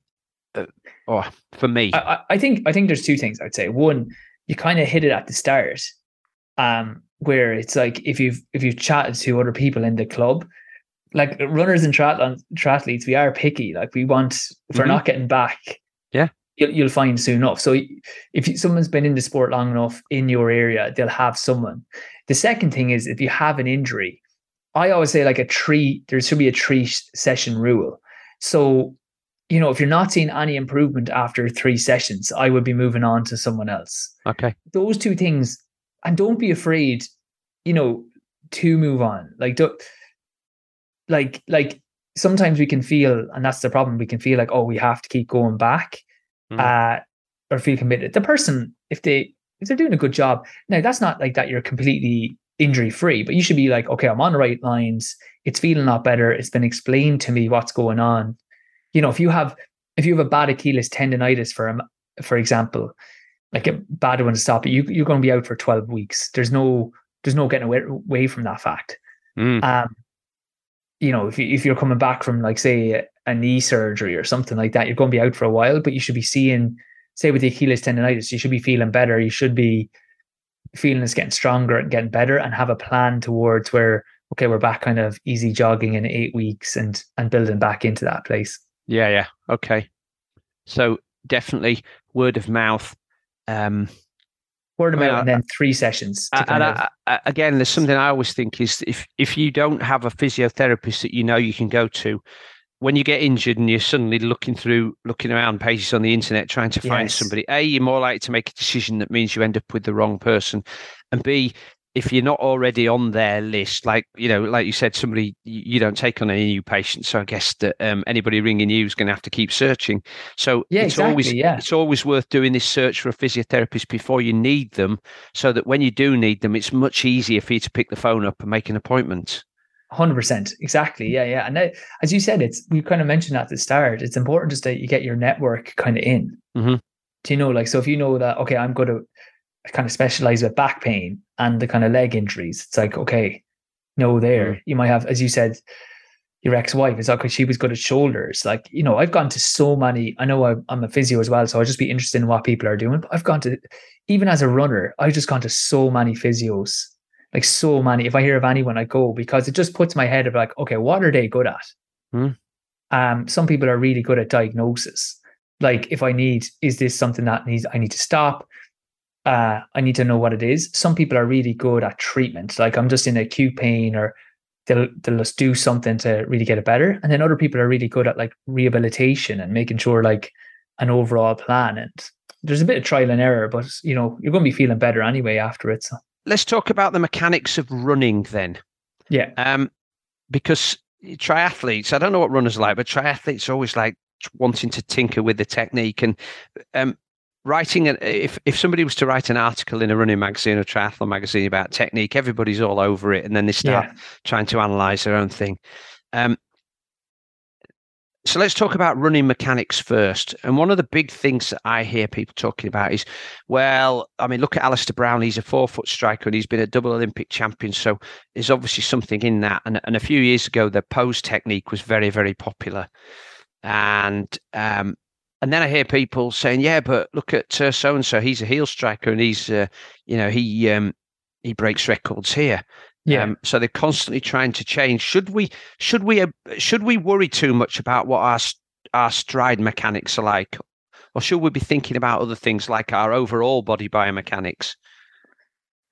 uh, or for me I, I- think I think there's two things I'd say. One, you kind of hit it at the start, um, where it's like if you've if you've chatted to other people in the club, like runners and triathlon triathletes, we are picky. Like we want if we're Mhm. not getting back, Yeah. You'll, you'll find soon enough. So if someone's been in the sport long enough in your area, they'll have someone. The second thing is if you have an injury, I always say like a three, there should be a three session rule. So, you know, if you're not seeing any improvement after three sessions, I would be moving on to someone else. Okay. Those two things, and don't be afraid, you know, to move on. Like, don't, like, like sometimes we can feel, and that's the problem, we can feel like, oh, we have to keep going back mm. uh, or feel committed. The person, if they, if they're doing a good job, now that's not like that you're completely injury free, but you should be like, okay, I'm on the right lines. It's feeling a lot better. It's been explained to me what's going on. You know, if you have if you have a bad Achilles tendonitis, for for example, like a bad one to stop it, you you're going to be out for 12 weeks. There's no there's no getting away, away from that fact. Mm. Um, you know, if you, if you're coming back from like say a, knee surgery or something like that, you're going to be out for a while. But you should be seeing, say, with the Achilles tendonitis, you should be feeling better. You should be feeling it's getting stronger and getting better and have a plan towards where okay we're back kind of easy jogging in eight weeks and and building back into that place yeah yeah okay so definitely word of mouth um word of mouth and then three sessions and I, I, again there's something i always think is if if you don't have a physiotherapist that you know you can go to when you get injured and you're suddenly looking through looking around pages on the internet trying to find yes. somebody a you're more likely to make a decision that means you end up with the wrong person and b if you're not already on their list like you know like you said somebody you don't take on any new patients so i guess that um, anybody ringing you is going to have to keep searching so yeah, it's exactly, always yeah. it's always worth doing this search for a physiotherapist before you need them so that when you do need them it's much easier for you to pick the phone up and make an appointment Hundred percent, exactly. Yeah, yeah. And as you said, it's we kind of mentioned at the start. It's important just that you get your network kind of in. Mm-hmm. Do you know, like, so if you know that, okay, I'm going to kind of specialize with back pain and the kind of leg injuries, it's like, okay, no, there mm-hmm. you might have, as you said, your ex-wife is like she was good at shoulders. Like, you know, I've gone to so many. I know I'm a physio as well, so I'll just be interested in what people are doing. But I've gone to, even as a runner, I've just gone to so many physios like so many. If I hear of anyone, I go because it just puts my head of like, okay, what are they good at? Hmm. Um, some people are really good at diagnosis. Like if I need, is this something that needs I need to stop? Uh, I need to know what it is. Some people are really good at treatment. Like I'm just in acute pain or they'll they'll just do something to really get it better. And then other people are really good at like rehabilitation and making sure like an overall plan. And there's a bit of trial and error, but you know, you're going to be feeling better anyway after it. So let's talk about the mechanics of running then. Yeah. Um, because triathletes, I don't know what runners are like, but triathletes are always like wanting to tinker with the technique and um, writing. An, if if somebody was to write an article in a running magazine or triathlon magazine about technique, everybody's all over it, and then they start yeah. trying to analyze their own thing. Um, so let's talk about running mechanics first. And one of the big things that I hear people talking about is, well, I mean, look at Alistair Brownlee. He's a forefoot striker and he's been a double Olympic champion. So there's obviously something in that. And, and a few years ago, the pose technique was very, very popular. And um, and then I hear people saying, yeah, but look at so and so. He's a heel striker and he's, uh, you know, he um, he breaks records here. Yeah. Um, so they're constantly trying to change. Should we should we uh, should we worry too much about what our our stride mechanics are like, or should we be thinking about other things like our overall body biomechanics?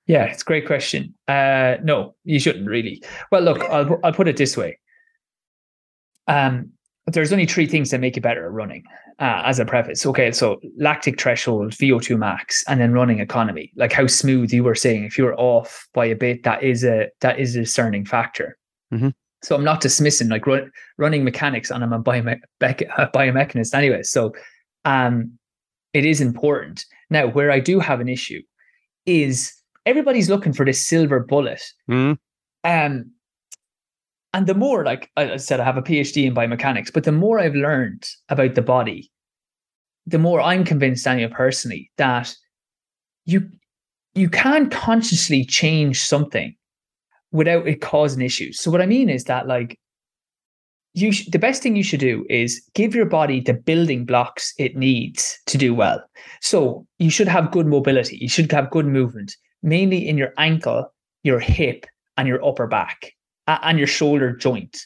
Yeah, it's a great question. Uh, no, you shouldn't really. Well, look, I'll I'll put it this way. Um, there's only three things that make you better at running uh, as a preface. Okay, so lactic threshold, VO2 max, and then running economy. Like how smooth you were saying, if you're off by a bit, that is a that is a discerning factor. Mm-hmm. So I'm not dismissing like run, running mechanics, and I'm a, biome- a biomechanist anyway. So um, it is important. Now, where I do have an issue is everybody's looking for this silver bullet. Mm-hmm. Um, and the more like i said i have a phd in biomechanics but the more i've learned about the body the more i'm convinced daniel personally that you you can consciously change something without it causing issues. So what i mean is that like you sh- the best thing you should do is give your body the building blocks it needs to do well. So you should have good mobility you should have good movement mainly in your ankle your hip and your upper back and your shoulder joint.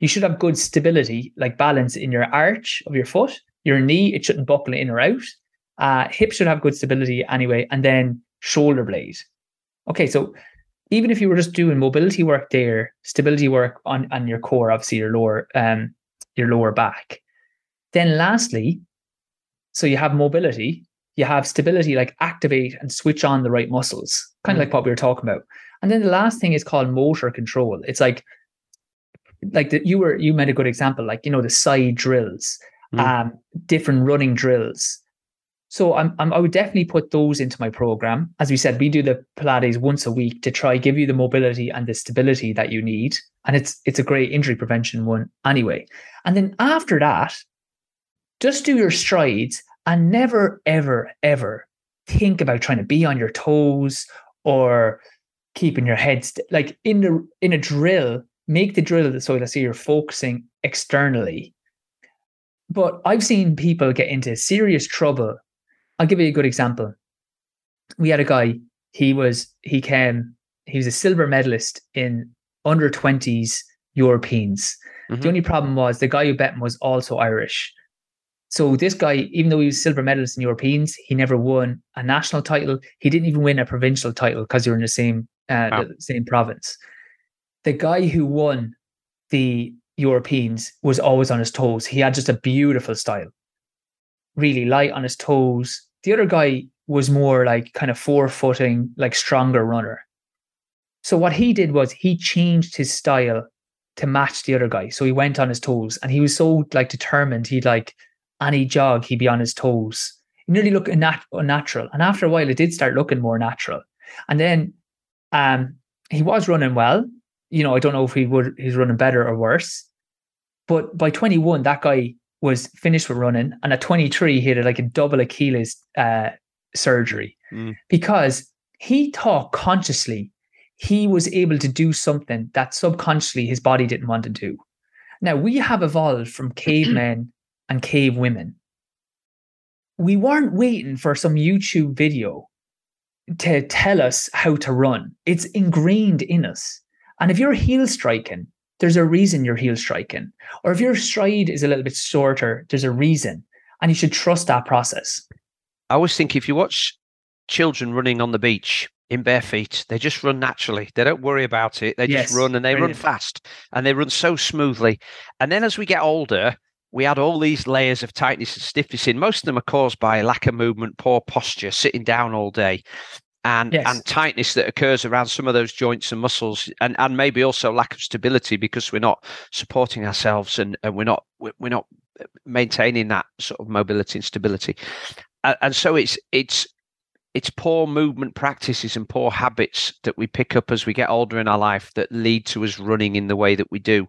You should have good stability, like balance in your arch of your foot your knee, it shouldn't buckle in or out. Uh, hip should have good stability anyway, and then shoulder blade. Okay, so even if you were just doing mobility work there, stability work on, on your core, obviously your lower um your lower back. Then lastly, so you have mobility, you have stability, like activate and switch on the right muscles, kind of mm. like what we were talking about. And then the last thing is called motor control. It's like like the, you were you made a good example, like you know the side drills, mm. um, different running drills. So I'm, I'm I would definitely put those into my program. As we said, we do the Pilates once a week to try give you the mobility and the stability that you need, and it's it's a great injury prevention one anyway. And then after that, just do your strides and never ever ever think about trying to be on your toes or keeping your head st- like in the in a drill make the drill so let's say you're focusing externally. But i've seen people get into serious trouble. I'll give you a good example. We had a guy he was he came he was a silver medalist in under 20s europeans. Mm-hmm. the only problem was the guy who bet him was also irish so this guy, even though he was silver medalist in Europeans, he never won a national title. He didn't even win a provincial title because you're in the same uh, wow. the same province. The guy who won the Europeans was always on his toes. He had just a beautiful style, really light on his toes. The other guy was more like kind of forefooting, like stronger runner. So what he did was he changed his style to match the other guy. So he went on his toes and he was so like determined. He'd like any jog, he'd be on his toes. It nearly looked unnat- unnatural. And after a while, it did start looking more natural. And then um, he was running well. You know, I don't know if he would he's running better or worse. But by 21, that guy was finished with running. And at 23, he had like a double Achilles uh, surgery mm. because he thought consciously he was able to do something that subconsciously his body didn't want to do. Now, we have evolved from (clears throat) cavemen and cave women. We weren't waiting for some YouTube video to tell us how to run. It's ingrained in us. And if you're heel striking, there's a reason you're heel striking. Or if your stride is a little bit shorter, there's a reason. And you should trust that process. I always think if you watch children running on the beach in bare feet, they just run naturally. They don't worry about it. They yes, just run and they brilliant. run fast and they run so smoothly. And then as we get older, we had all these layers of tightness and stiffness in. Most of them are caused by lack of movement, poor posture, sitting down all day, and yes. and tightness that occurs around some of those joints and muscles, and and maybe also lack of stability because we're not supporting ourselves and, and we're not we're not maintaining that sort of mobility and stability, and, and so it's it's it's poor movement practices and poor habits that we pick up as we get older in our life that lead to us running in the way that we do.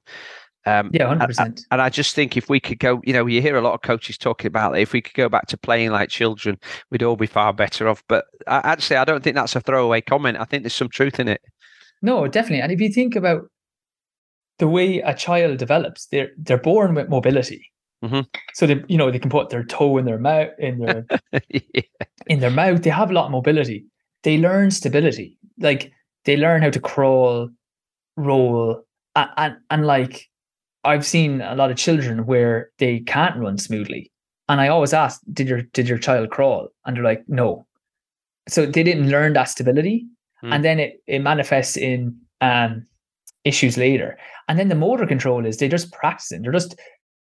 Um, yeah, hundred percent. And I just think if we could go, you know, you hear a lot of coaches talking about it. If we could go back to playing like children, we'd all be far better off. But I, actually, I don't think that's a throwaway comment. I think there's some truth in it. No, definitely. And if you think about the way a child develops, they're they're born with mobility. Mm-hmm. So they, you know, they can put their toe in their mouth, in their (laughs) yeah. in their mouth. They have a lot of mobility. They learn stability. Like they learn how to crawl, roll, and, and, and like I've seen a lot of children where they can't run smoothly. And I always ask, did your did your child crawl? And they're like, no. So they didn't learn that stability. Mm. And then it, it manifests in um, issues later. And then the motor control is they just practicing. They're just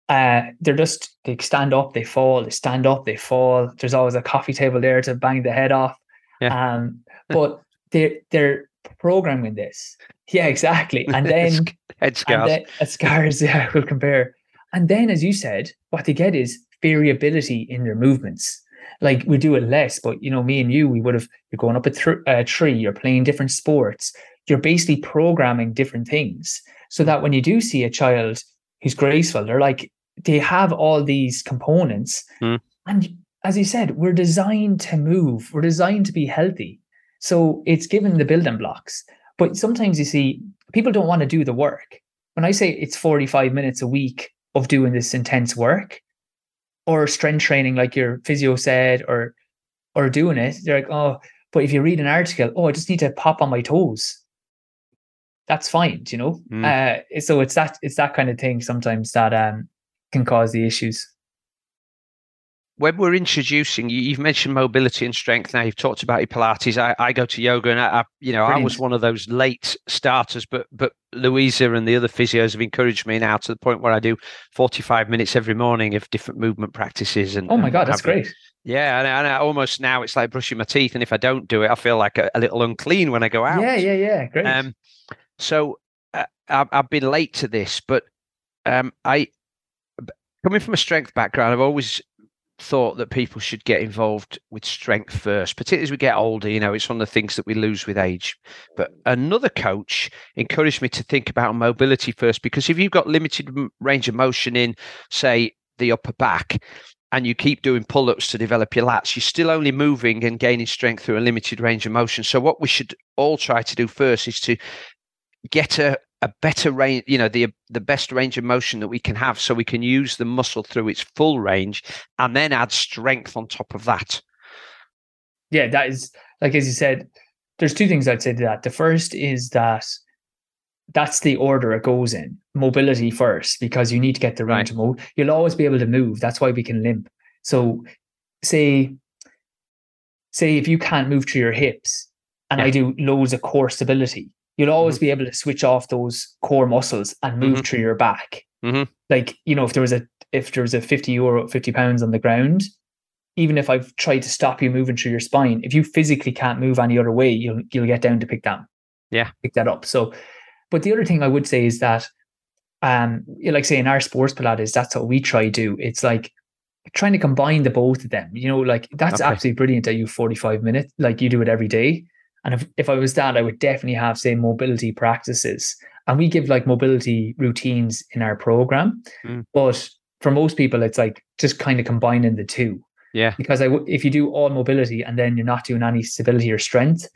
uh, they're just they stand up, they fall, they stand up, they fall. There's always a coffee table there to bang the head off. Yeah. Um, (laughs) but they're they're programming this. Yeah, exactly. (laughs) And then head scars. Then, uh, scars, yeah, we'll compare. And then, as you said, what they get is variability in their movements. Like we do it less, but you know, me and you, we would have. You're going up a th- uh, tree. You're playing different sports. You're basically programming different things, so that when you do see a child who's graceful, they're like they have all these components, mm. and as you said, we're designed to move. We're designed to be healthy. So it's given the building blocks. But sometimes you see people don't want to do the work. When I say it's 45 minutes a week of doing this intense work or strength training, like your physio said, or or doing it, they're like, oh, but if you read an article, oh, I just need to pop on my toes. That's fine, you know. Mm. Uh, so it's that it's that kind of thing sometimes that um can cause the issues. When we're introducing, you, you've mentioned mobility and strength. Now you've talked about your Pilates. I, I go to yoga, and I, I you know, Brilliant. I was one of those late starters, but but Louisa and the other physios have encouraged me now to the point where I do 45 minutes every morning of different movement practices. And oh my god, that's great. Yeah, and, and I almost now it's like brushing my teeth, and if I don't do it, I feel like a, a little unclean when I go out. Yeah, yeah, yeah, great. Um, so uh, I've, I've been late to this, but um, I coming from a strength background, I've always thought that people should get involved with strength first, particularly as we get older. You know, it's one of the things that we lose with age. But another coach encouraged me to think about mobility first because if you've got limited range of motion in, say, the upper back, and you keep doing pull ups to develop your lats, you're still only moving and gaining strength through a limited range of motion. So, what we should all try to do first is to get a, a better range, you know, the the best range of motion that we can have, so we can use the muscle through its full range, and then add strength on top of that. Yeah, that is like as you said. There's two things I'd say to that. The first is that that's the order it goes in. Mobility first, because you need to get the range right. of move. You'll always be able to move. That's why we can limp. So, say, say if you can't move through your hips, and yeah. I do loads of core stability, you'll always mm-hmm. be able to switch off those core muscles and move mm-hmm. through your back. Mm-hmm. Like, you know, if there was a if there was a 50 euro, 50 pounds on the ground, even if I've tried to stop you moving through your spine, if you physically can't move any other way, you'll you'll get down to pick that. Yeah. Pick that up. So but the other thing I would say is that um like say in our sports pilates, that's what we try to do. It's like trying to combine the both of them. You know, like that's okay. absolutely brilliant that you 45 minutes, like you do it every day. And if, if I was that, I would definitely have, say, mobility practices. And we give like mobility routines in our program. Mm. But for most people, it's like just kind of combining the two. Yeah. Because I w- if you do all mobility and then you're not doing any stability or strength,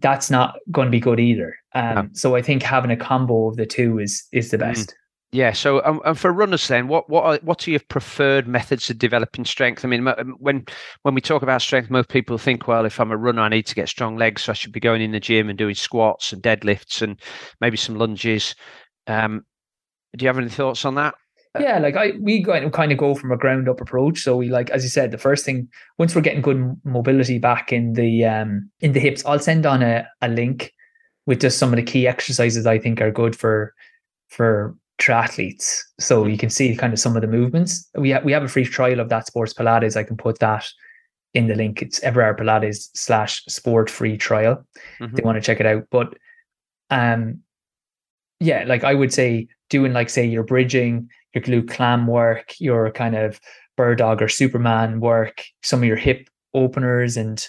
that's not going to be good either. Um, So I think having a combo of the two is is the mm. best. Mm. Yeah. So, um, and for runners, then, what what are what are your preferred methods of developing strength? I mean, when when we talk about strength, most people think, well, if I'm a runner, I need to get strong legs, so I should be going in the gym and doing squats and deadlifts and maybe some lunges. Um, do you have any thoughts on that? Uh, yeah, like I we kind of go from a ground up approach. So we like, as you said, the first thing once we're getting good mobility back in the um in the hips, I'll send on a, a link with just some of the key exercises I think are good for for triathletes. So you can see kind of some of the movements. We have, we have a free trial of that sports Pilates. I can put that in the link. It's Everard Pilates slash sport free trial. Mm-hmm. They want to check it out. But um yeah, like I would say doing like say your bridging, your glute clam work, your kind of bird dog or superman work, some of your hip openers and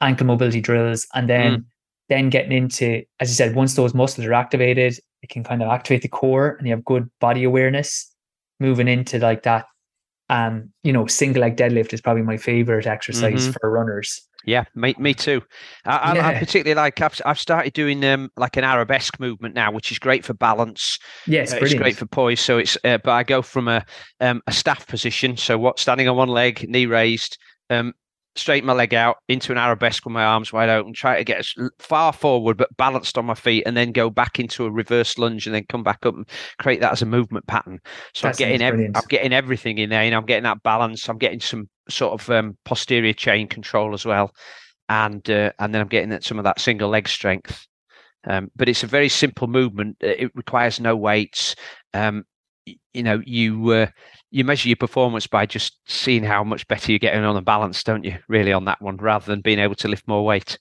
ankle mobility drills, and then mm. then getting into, as you said, once those muscles are activated, it can kind of activate the core and you have good body awareness moving into like that. Um you know single leg deadlift is probably my favorite exercise mm-hmm. for runners. Yeah me, me too. I, yeah. I, particularly like I've, I've started doing um like an arabesque movement now which is great for balance. Yes uh, it's great for poise. So it's uh, but i go from a um a staff position. So what standing on one leg knee raised um straighten my leg out into an arabesque with my arms wide open, try to get as far forward but balanced on my feet, and then go back into a reverse lunge and then come back up and create that as a movement pattern. So That's I'm getting ev- I'm getting everything in there. You know, I'm getting that balance. I'm getting some sort of um, posterior chain control as well, and uh, and then I'm getting that, some of that single leg strength. Um, but it's a very simple movement. It requires no weights. Um, you know, you uh, you measure your performance by just seeing how much better you're getting on the balance, don't you? Really, on that one, rather than being able to lift more weight.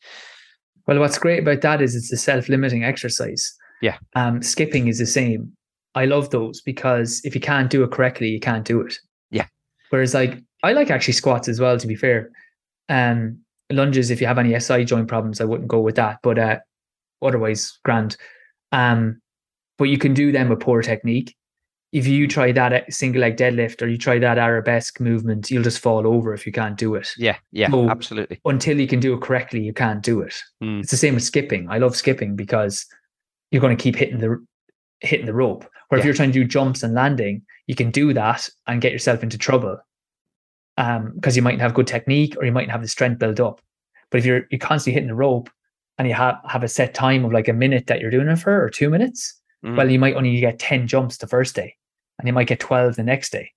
Well, what's great about that is it's a self-limiting exercise. Yeah. Um, skipping is the same. I love those because if you can't do it correctly, you can't do it. Yeah. Whereas, like, I like actually squats as well. To be fair, um, lunges. If you have any SI joint problems, I wouldn't go with that. But uh, otherwise, grand. Um, but you can do them with poor technique if you try that single leg deadlift or you try that arabesque movement, you'll just fall over if you can't do it. Yeah, yeah, so absolutely. Until you can do it correctly, you can't do it. Mm. It's the same with skipping. I love skipping because you're going to keep hitting the hitting the rope. Or if you're trying to do jumps and landing, you can do that and get yourself into trouble. Um, because you might not have good technique or you might not have the strength built up. But if you're you're constantly hitting the rope and you have have a set time of like a minute that you're doing it for or two minutes, mm. well, you might only get 10 jumps the first day and you might get 12 the next day.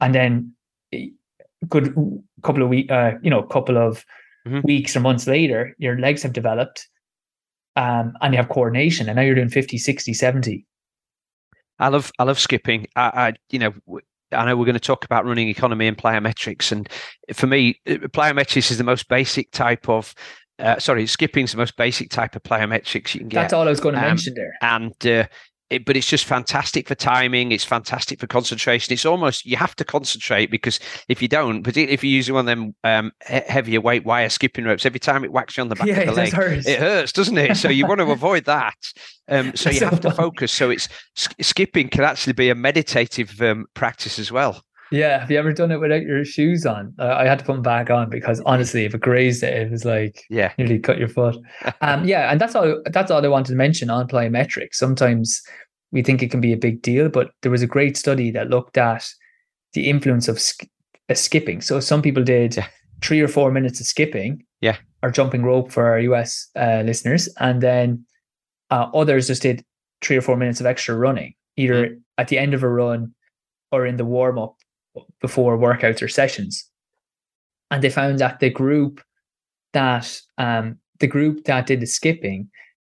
And then good couple of week, uh, you know, couple of Mhm. weeks or months later, your legs have developed, um, and you have coordination, and now you're doing 50, 60, 70. I love I love skipping. I, I you know w- I know we're going to talk about running economy and plyometrics, and for me, plyometrics is the most basic type of. Uh, sorry, skipping's the most basic type of plyometrics you can get. That's all I was going to Um, mention there. and uh, it, but it's just fantastic for timing. It's fantastic for concentration. It's almost you have to concentrate because if you don't, particularly if you're using one of them um, he- heavier weight wire skipping ropes, every time it whacks you on the back Yeah, of the leg, does hurt. it hurts, doesn't it? So you want to (laughs) avoid that. Um, so you So have to focus. So it's sk- skipping can actually be a meditative um, practice as well. Yeah, have you ever done it without your shoes on? Uh, I had to put them back on because honestly, if it grazed it, it was like Yeah. nearly cut your foot. (laughs) Um, yeah, and that's all. That's all I wanted to mention on plyometrics. Sometimes we think it can be a big deal, but there was a great study that looked at the influence of sk- uh, skipping. So some people did Yeah. three or four minutes of skipping, Yeah. or jumping rope for our US uh, listeners, and then uh, others just did three or four minutes of extra running, either Mm. at the end of a run or in the warm up before workouts or sessions. And they found that the group that um the group that did the skipping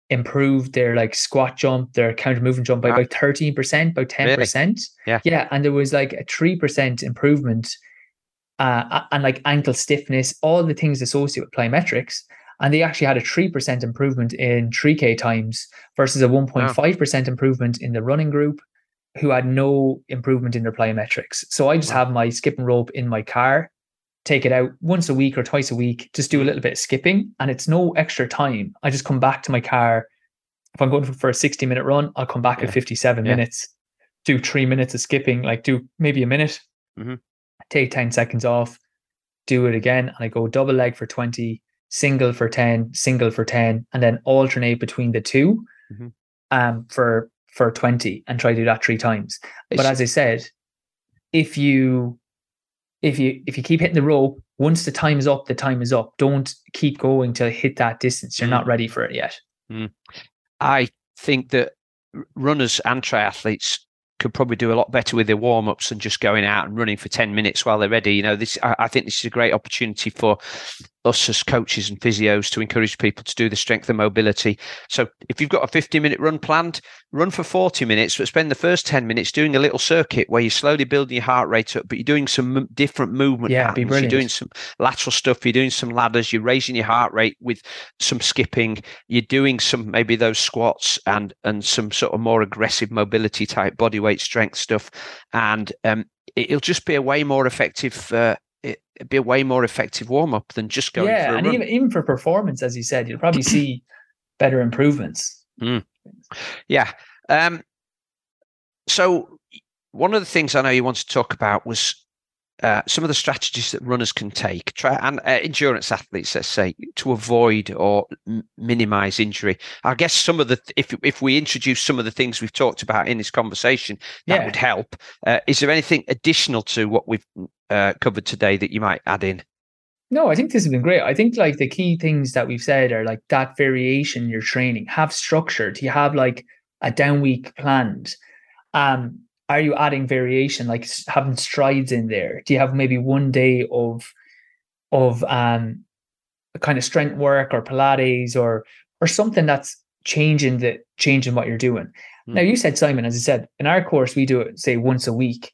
improved their like squat jump, their counter movement jump by Wow. about 13%, about 10%. Yeah. Yeah. And there was like a 3% improvement uh, and like ankle stiffness, all the things associated with plyometrics. And they actually had a 3% improvement in 3K times versus a 1.5% improvement in the running group who had no improvement in their plyometrics. So I just Wow. have my skipping rope in my car, take it out once a week or twice a week, just do a little bit of skipping, and it's no extra time. I just come back to my car. If I'm going for, a 60 minute run, I'll come back Yeah. at 57 Yeah. minutes, do three minutes of skipping, like do maybe a minute, Mhm. take 10 seconds off, do it again, and I go double leg for 20, single for 10, single for 10, and then alternate between the 2 Mhm. um, for for 20 and try to do that three times. But as I said, if you if you if you keep hitting the rope, once the time is up, the time is up. Don't keep going to hit that distance. You're Mm. not ready for it yet. I think that runners and triathletes could probably do a lot better with their warm ups than just going out and running for 10 minutes while they're ready. You know, this, I, I think this is a great opportunity for us as coaches and physios to encourage people to do the strength and mobility. So if you've got a 50 minute run planned, run for 40 minutes, but spend the first 10 minutes doing a little circuit where you're slowly building your heart rate up, but you're doing some m- different movement Yeah, patterns. You're doing some lateral stuff, you're doing some ladders, you're raising your heart rate with some skipping, you're doing some maybe those squats and and some sort of more aggressive mobility type body weight strength stuff. And um, it, will just be a way more effective uh, it, it'd be a way more effective warm up than just going yeah, and run. even even for performance, as you said, you'll probably see better improvements. Yeah. Um, so one of the things I know you wanted to talk about was uh, some of the strategies that runners can take, try and uh, endurance athletes, let's say, to avoid or m- minimize injury. I guess some of the th- if if we introduce some of the things we've talked about in this conversation, that Yeah. would help. Uh, is there anything additional to what we've uh, covered today that you might add in? No, I think this has been great. I think like the key things that we've said are like that variation in your training. Have structure. Do you have like a down week planned? Um, are you adding variation, like having strides in there? Do you have maybe one day of of um kind of strength work or Pilates or or something that's changing the changing what you're doing? Mm. Now you said Simon, as I said, in our course we do it say once a week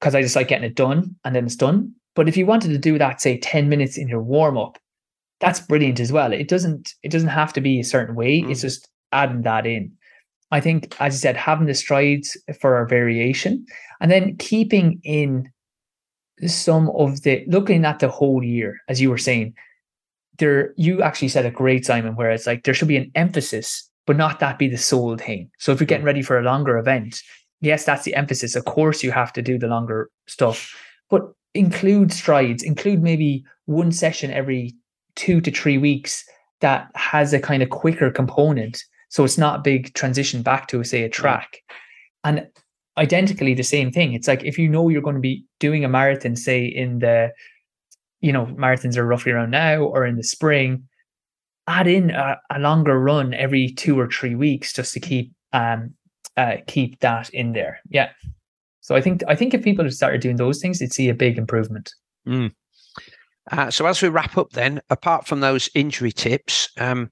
because I just like getting it done and then it's done. But if you wanted to do that, say 10 minutes in your warm up, that's brilliant as well. It doesn't it doesn't have to be a certain way. It's Mm. just adding that in. I think, as you said, having the strides for our variation and then keeping in some of the looking at the whole year, as you were saying, there you actually said a great Simon, where it's like there should be an emphasis, but not that be the sole thing. So if you're getting mm. ready for a longer event, yes, that's the emphasis. Of course, you have to do the longer stuff, but include strides, include maybe one session every two to three weeks that has a kind of quicker component. So it's not a big transition back to, say, a track. And identically the same thing. It's like if you know you're going to be doing a marathon, say in the, you know, marathons are roughly around now or in the spring, add in a, a longer run every two or three weeks just to keep um uh, keep that in there. Yeah. So I think I think if people started doing those things, they'd see a big improvement. Mm. Uh, so as we wrap up, then, apart from those injury tips, um,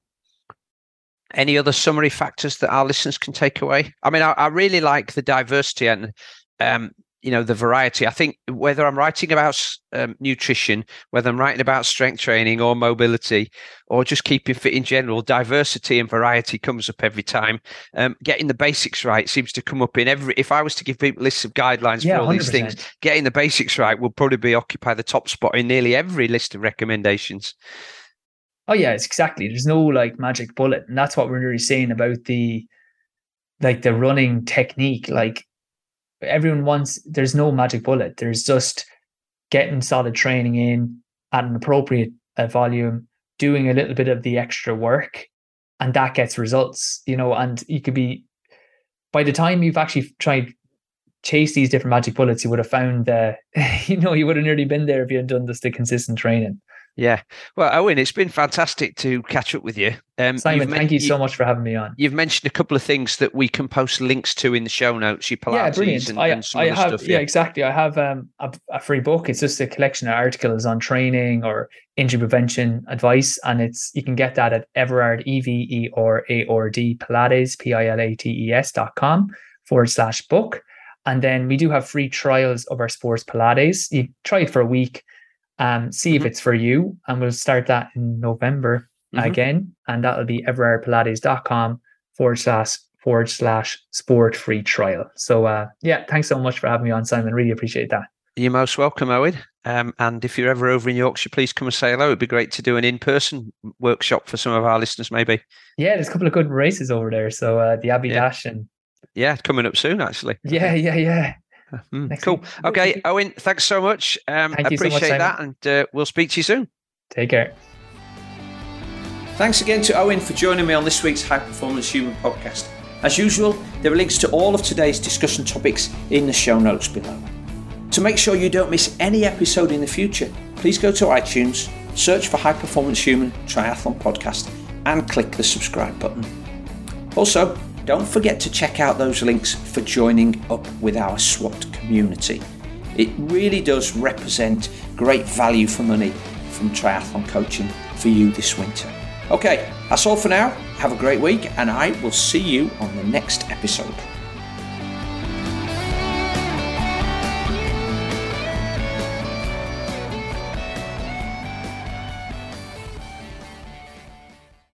any other summary factors that our listeners can take away? I mean, I, I really like the diversity and um, you know the variety. I think whether I'm writing about um, nutrition, whether I'm writing about strength training or mobility, or just keeping fit in general, diversity and variety comes up every time. Um, getting the basics right seems to come up in every. If I was to give people lists of guidelines yeah, for all 100%. these things, getting the basics right will probably be occupy the top spot in nearly every list of recommendations. Oh yeah, it's exactly. There's no like magic bullet, and that's what we're really saying about the like the running technique. Like everyone wants there's no magic bullet there's just getting solid training in at an appropriate uh, volume doing a little bit of the extra work and that gets results you know and you could be by the time you've actually tried chase these different magic bullets you would have found that (laughs) you know you would have nearly been there if you had done this the consistent training yeah. Well, Owen, it's been fantastic to catch up with you. Um, Simon, thank you so much for having me on. You've mentioned a couple of things that we can post links to in the show notes. Your Pilates yeah, brilliant. And, I, and I have, stuff, yeah. yeah. exactly. I have um, a, a, free book. It's just a collection of articles on training or injury prevention advice, and it's you can get that at Everard E V E R A R D Pilates P I L A T E S dot com forward slash book. And then we do have free trials of our sports Pilates. You try it for a week um, see mm-hmm. if it's for you. And we'll start that in November mm-hmm. again. And that'll be everardpilates.com forward slash forward slash sport free trial. So uh, yeah, thanks so much for having me on, Simon. Really appreciate that. You're most welcome, Owen. Um, and if you're ever over in Yorkshire, please come and say hello. It'd be great to do an in-person workshop for some of our listeners, maybe. Yeah, there's a couple of good races over there. So uh, the Abbey yeah. Dash and yeah, coming up soon, actually. Yeah, yeah, yeah. Mm, cool. Week. Okay, Owen, thanks so much. Um, Thank appreciate so much, that, and uh, we'll speak to you soon. Take care. Thanks again to Owen for joining me on this week's High Performance Human podcast. As usual, there are links to all of today's discussion topics in the show notes below. To make sure you don't miss any episode in the future, please go to iTunes, search for High Performance Human Triathlon Podcast, and click the subscribe button. Also, don't forget to check out those links for joining up with our SWAT community. It really does represent great value for money from triathlon coaching for you this winter. Okay, that's all for now. Have a great week, and I will see you on the next episode.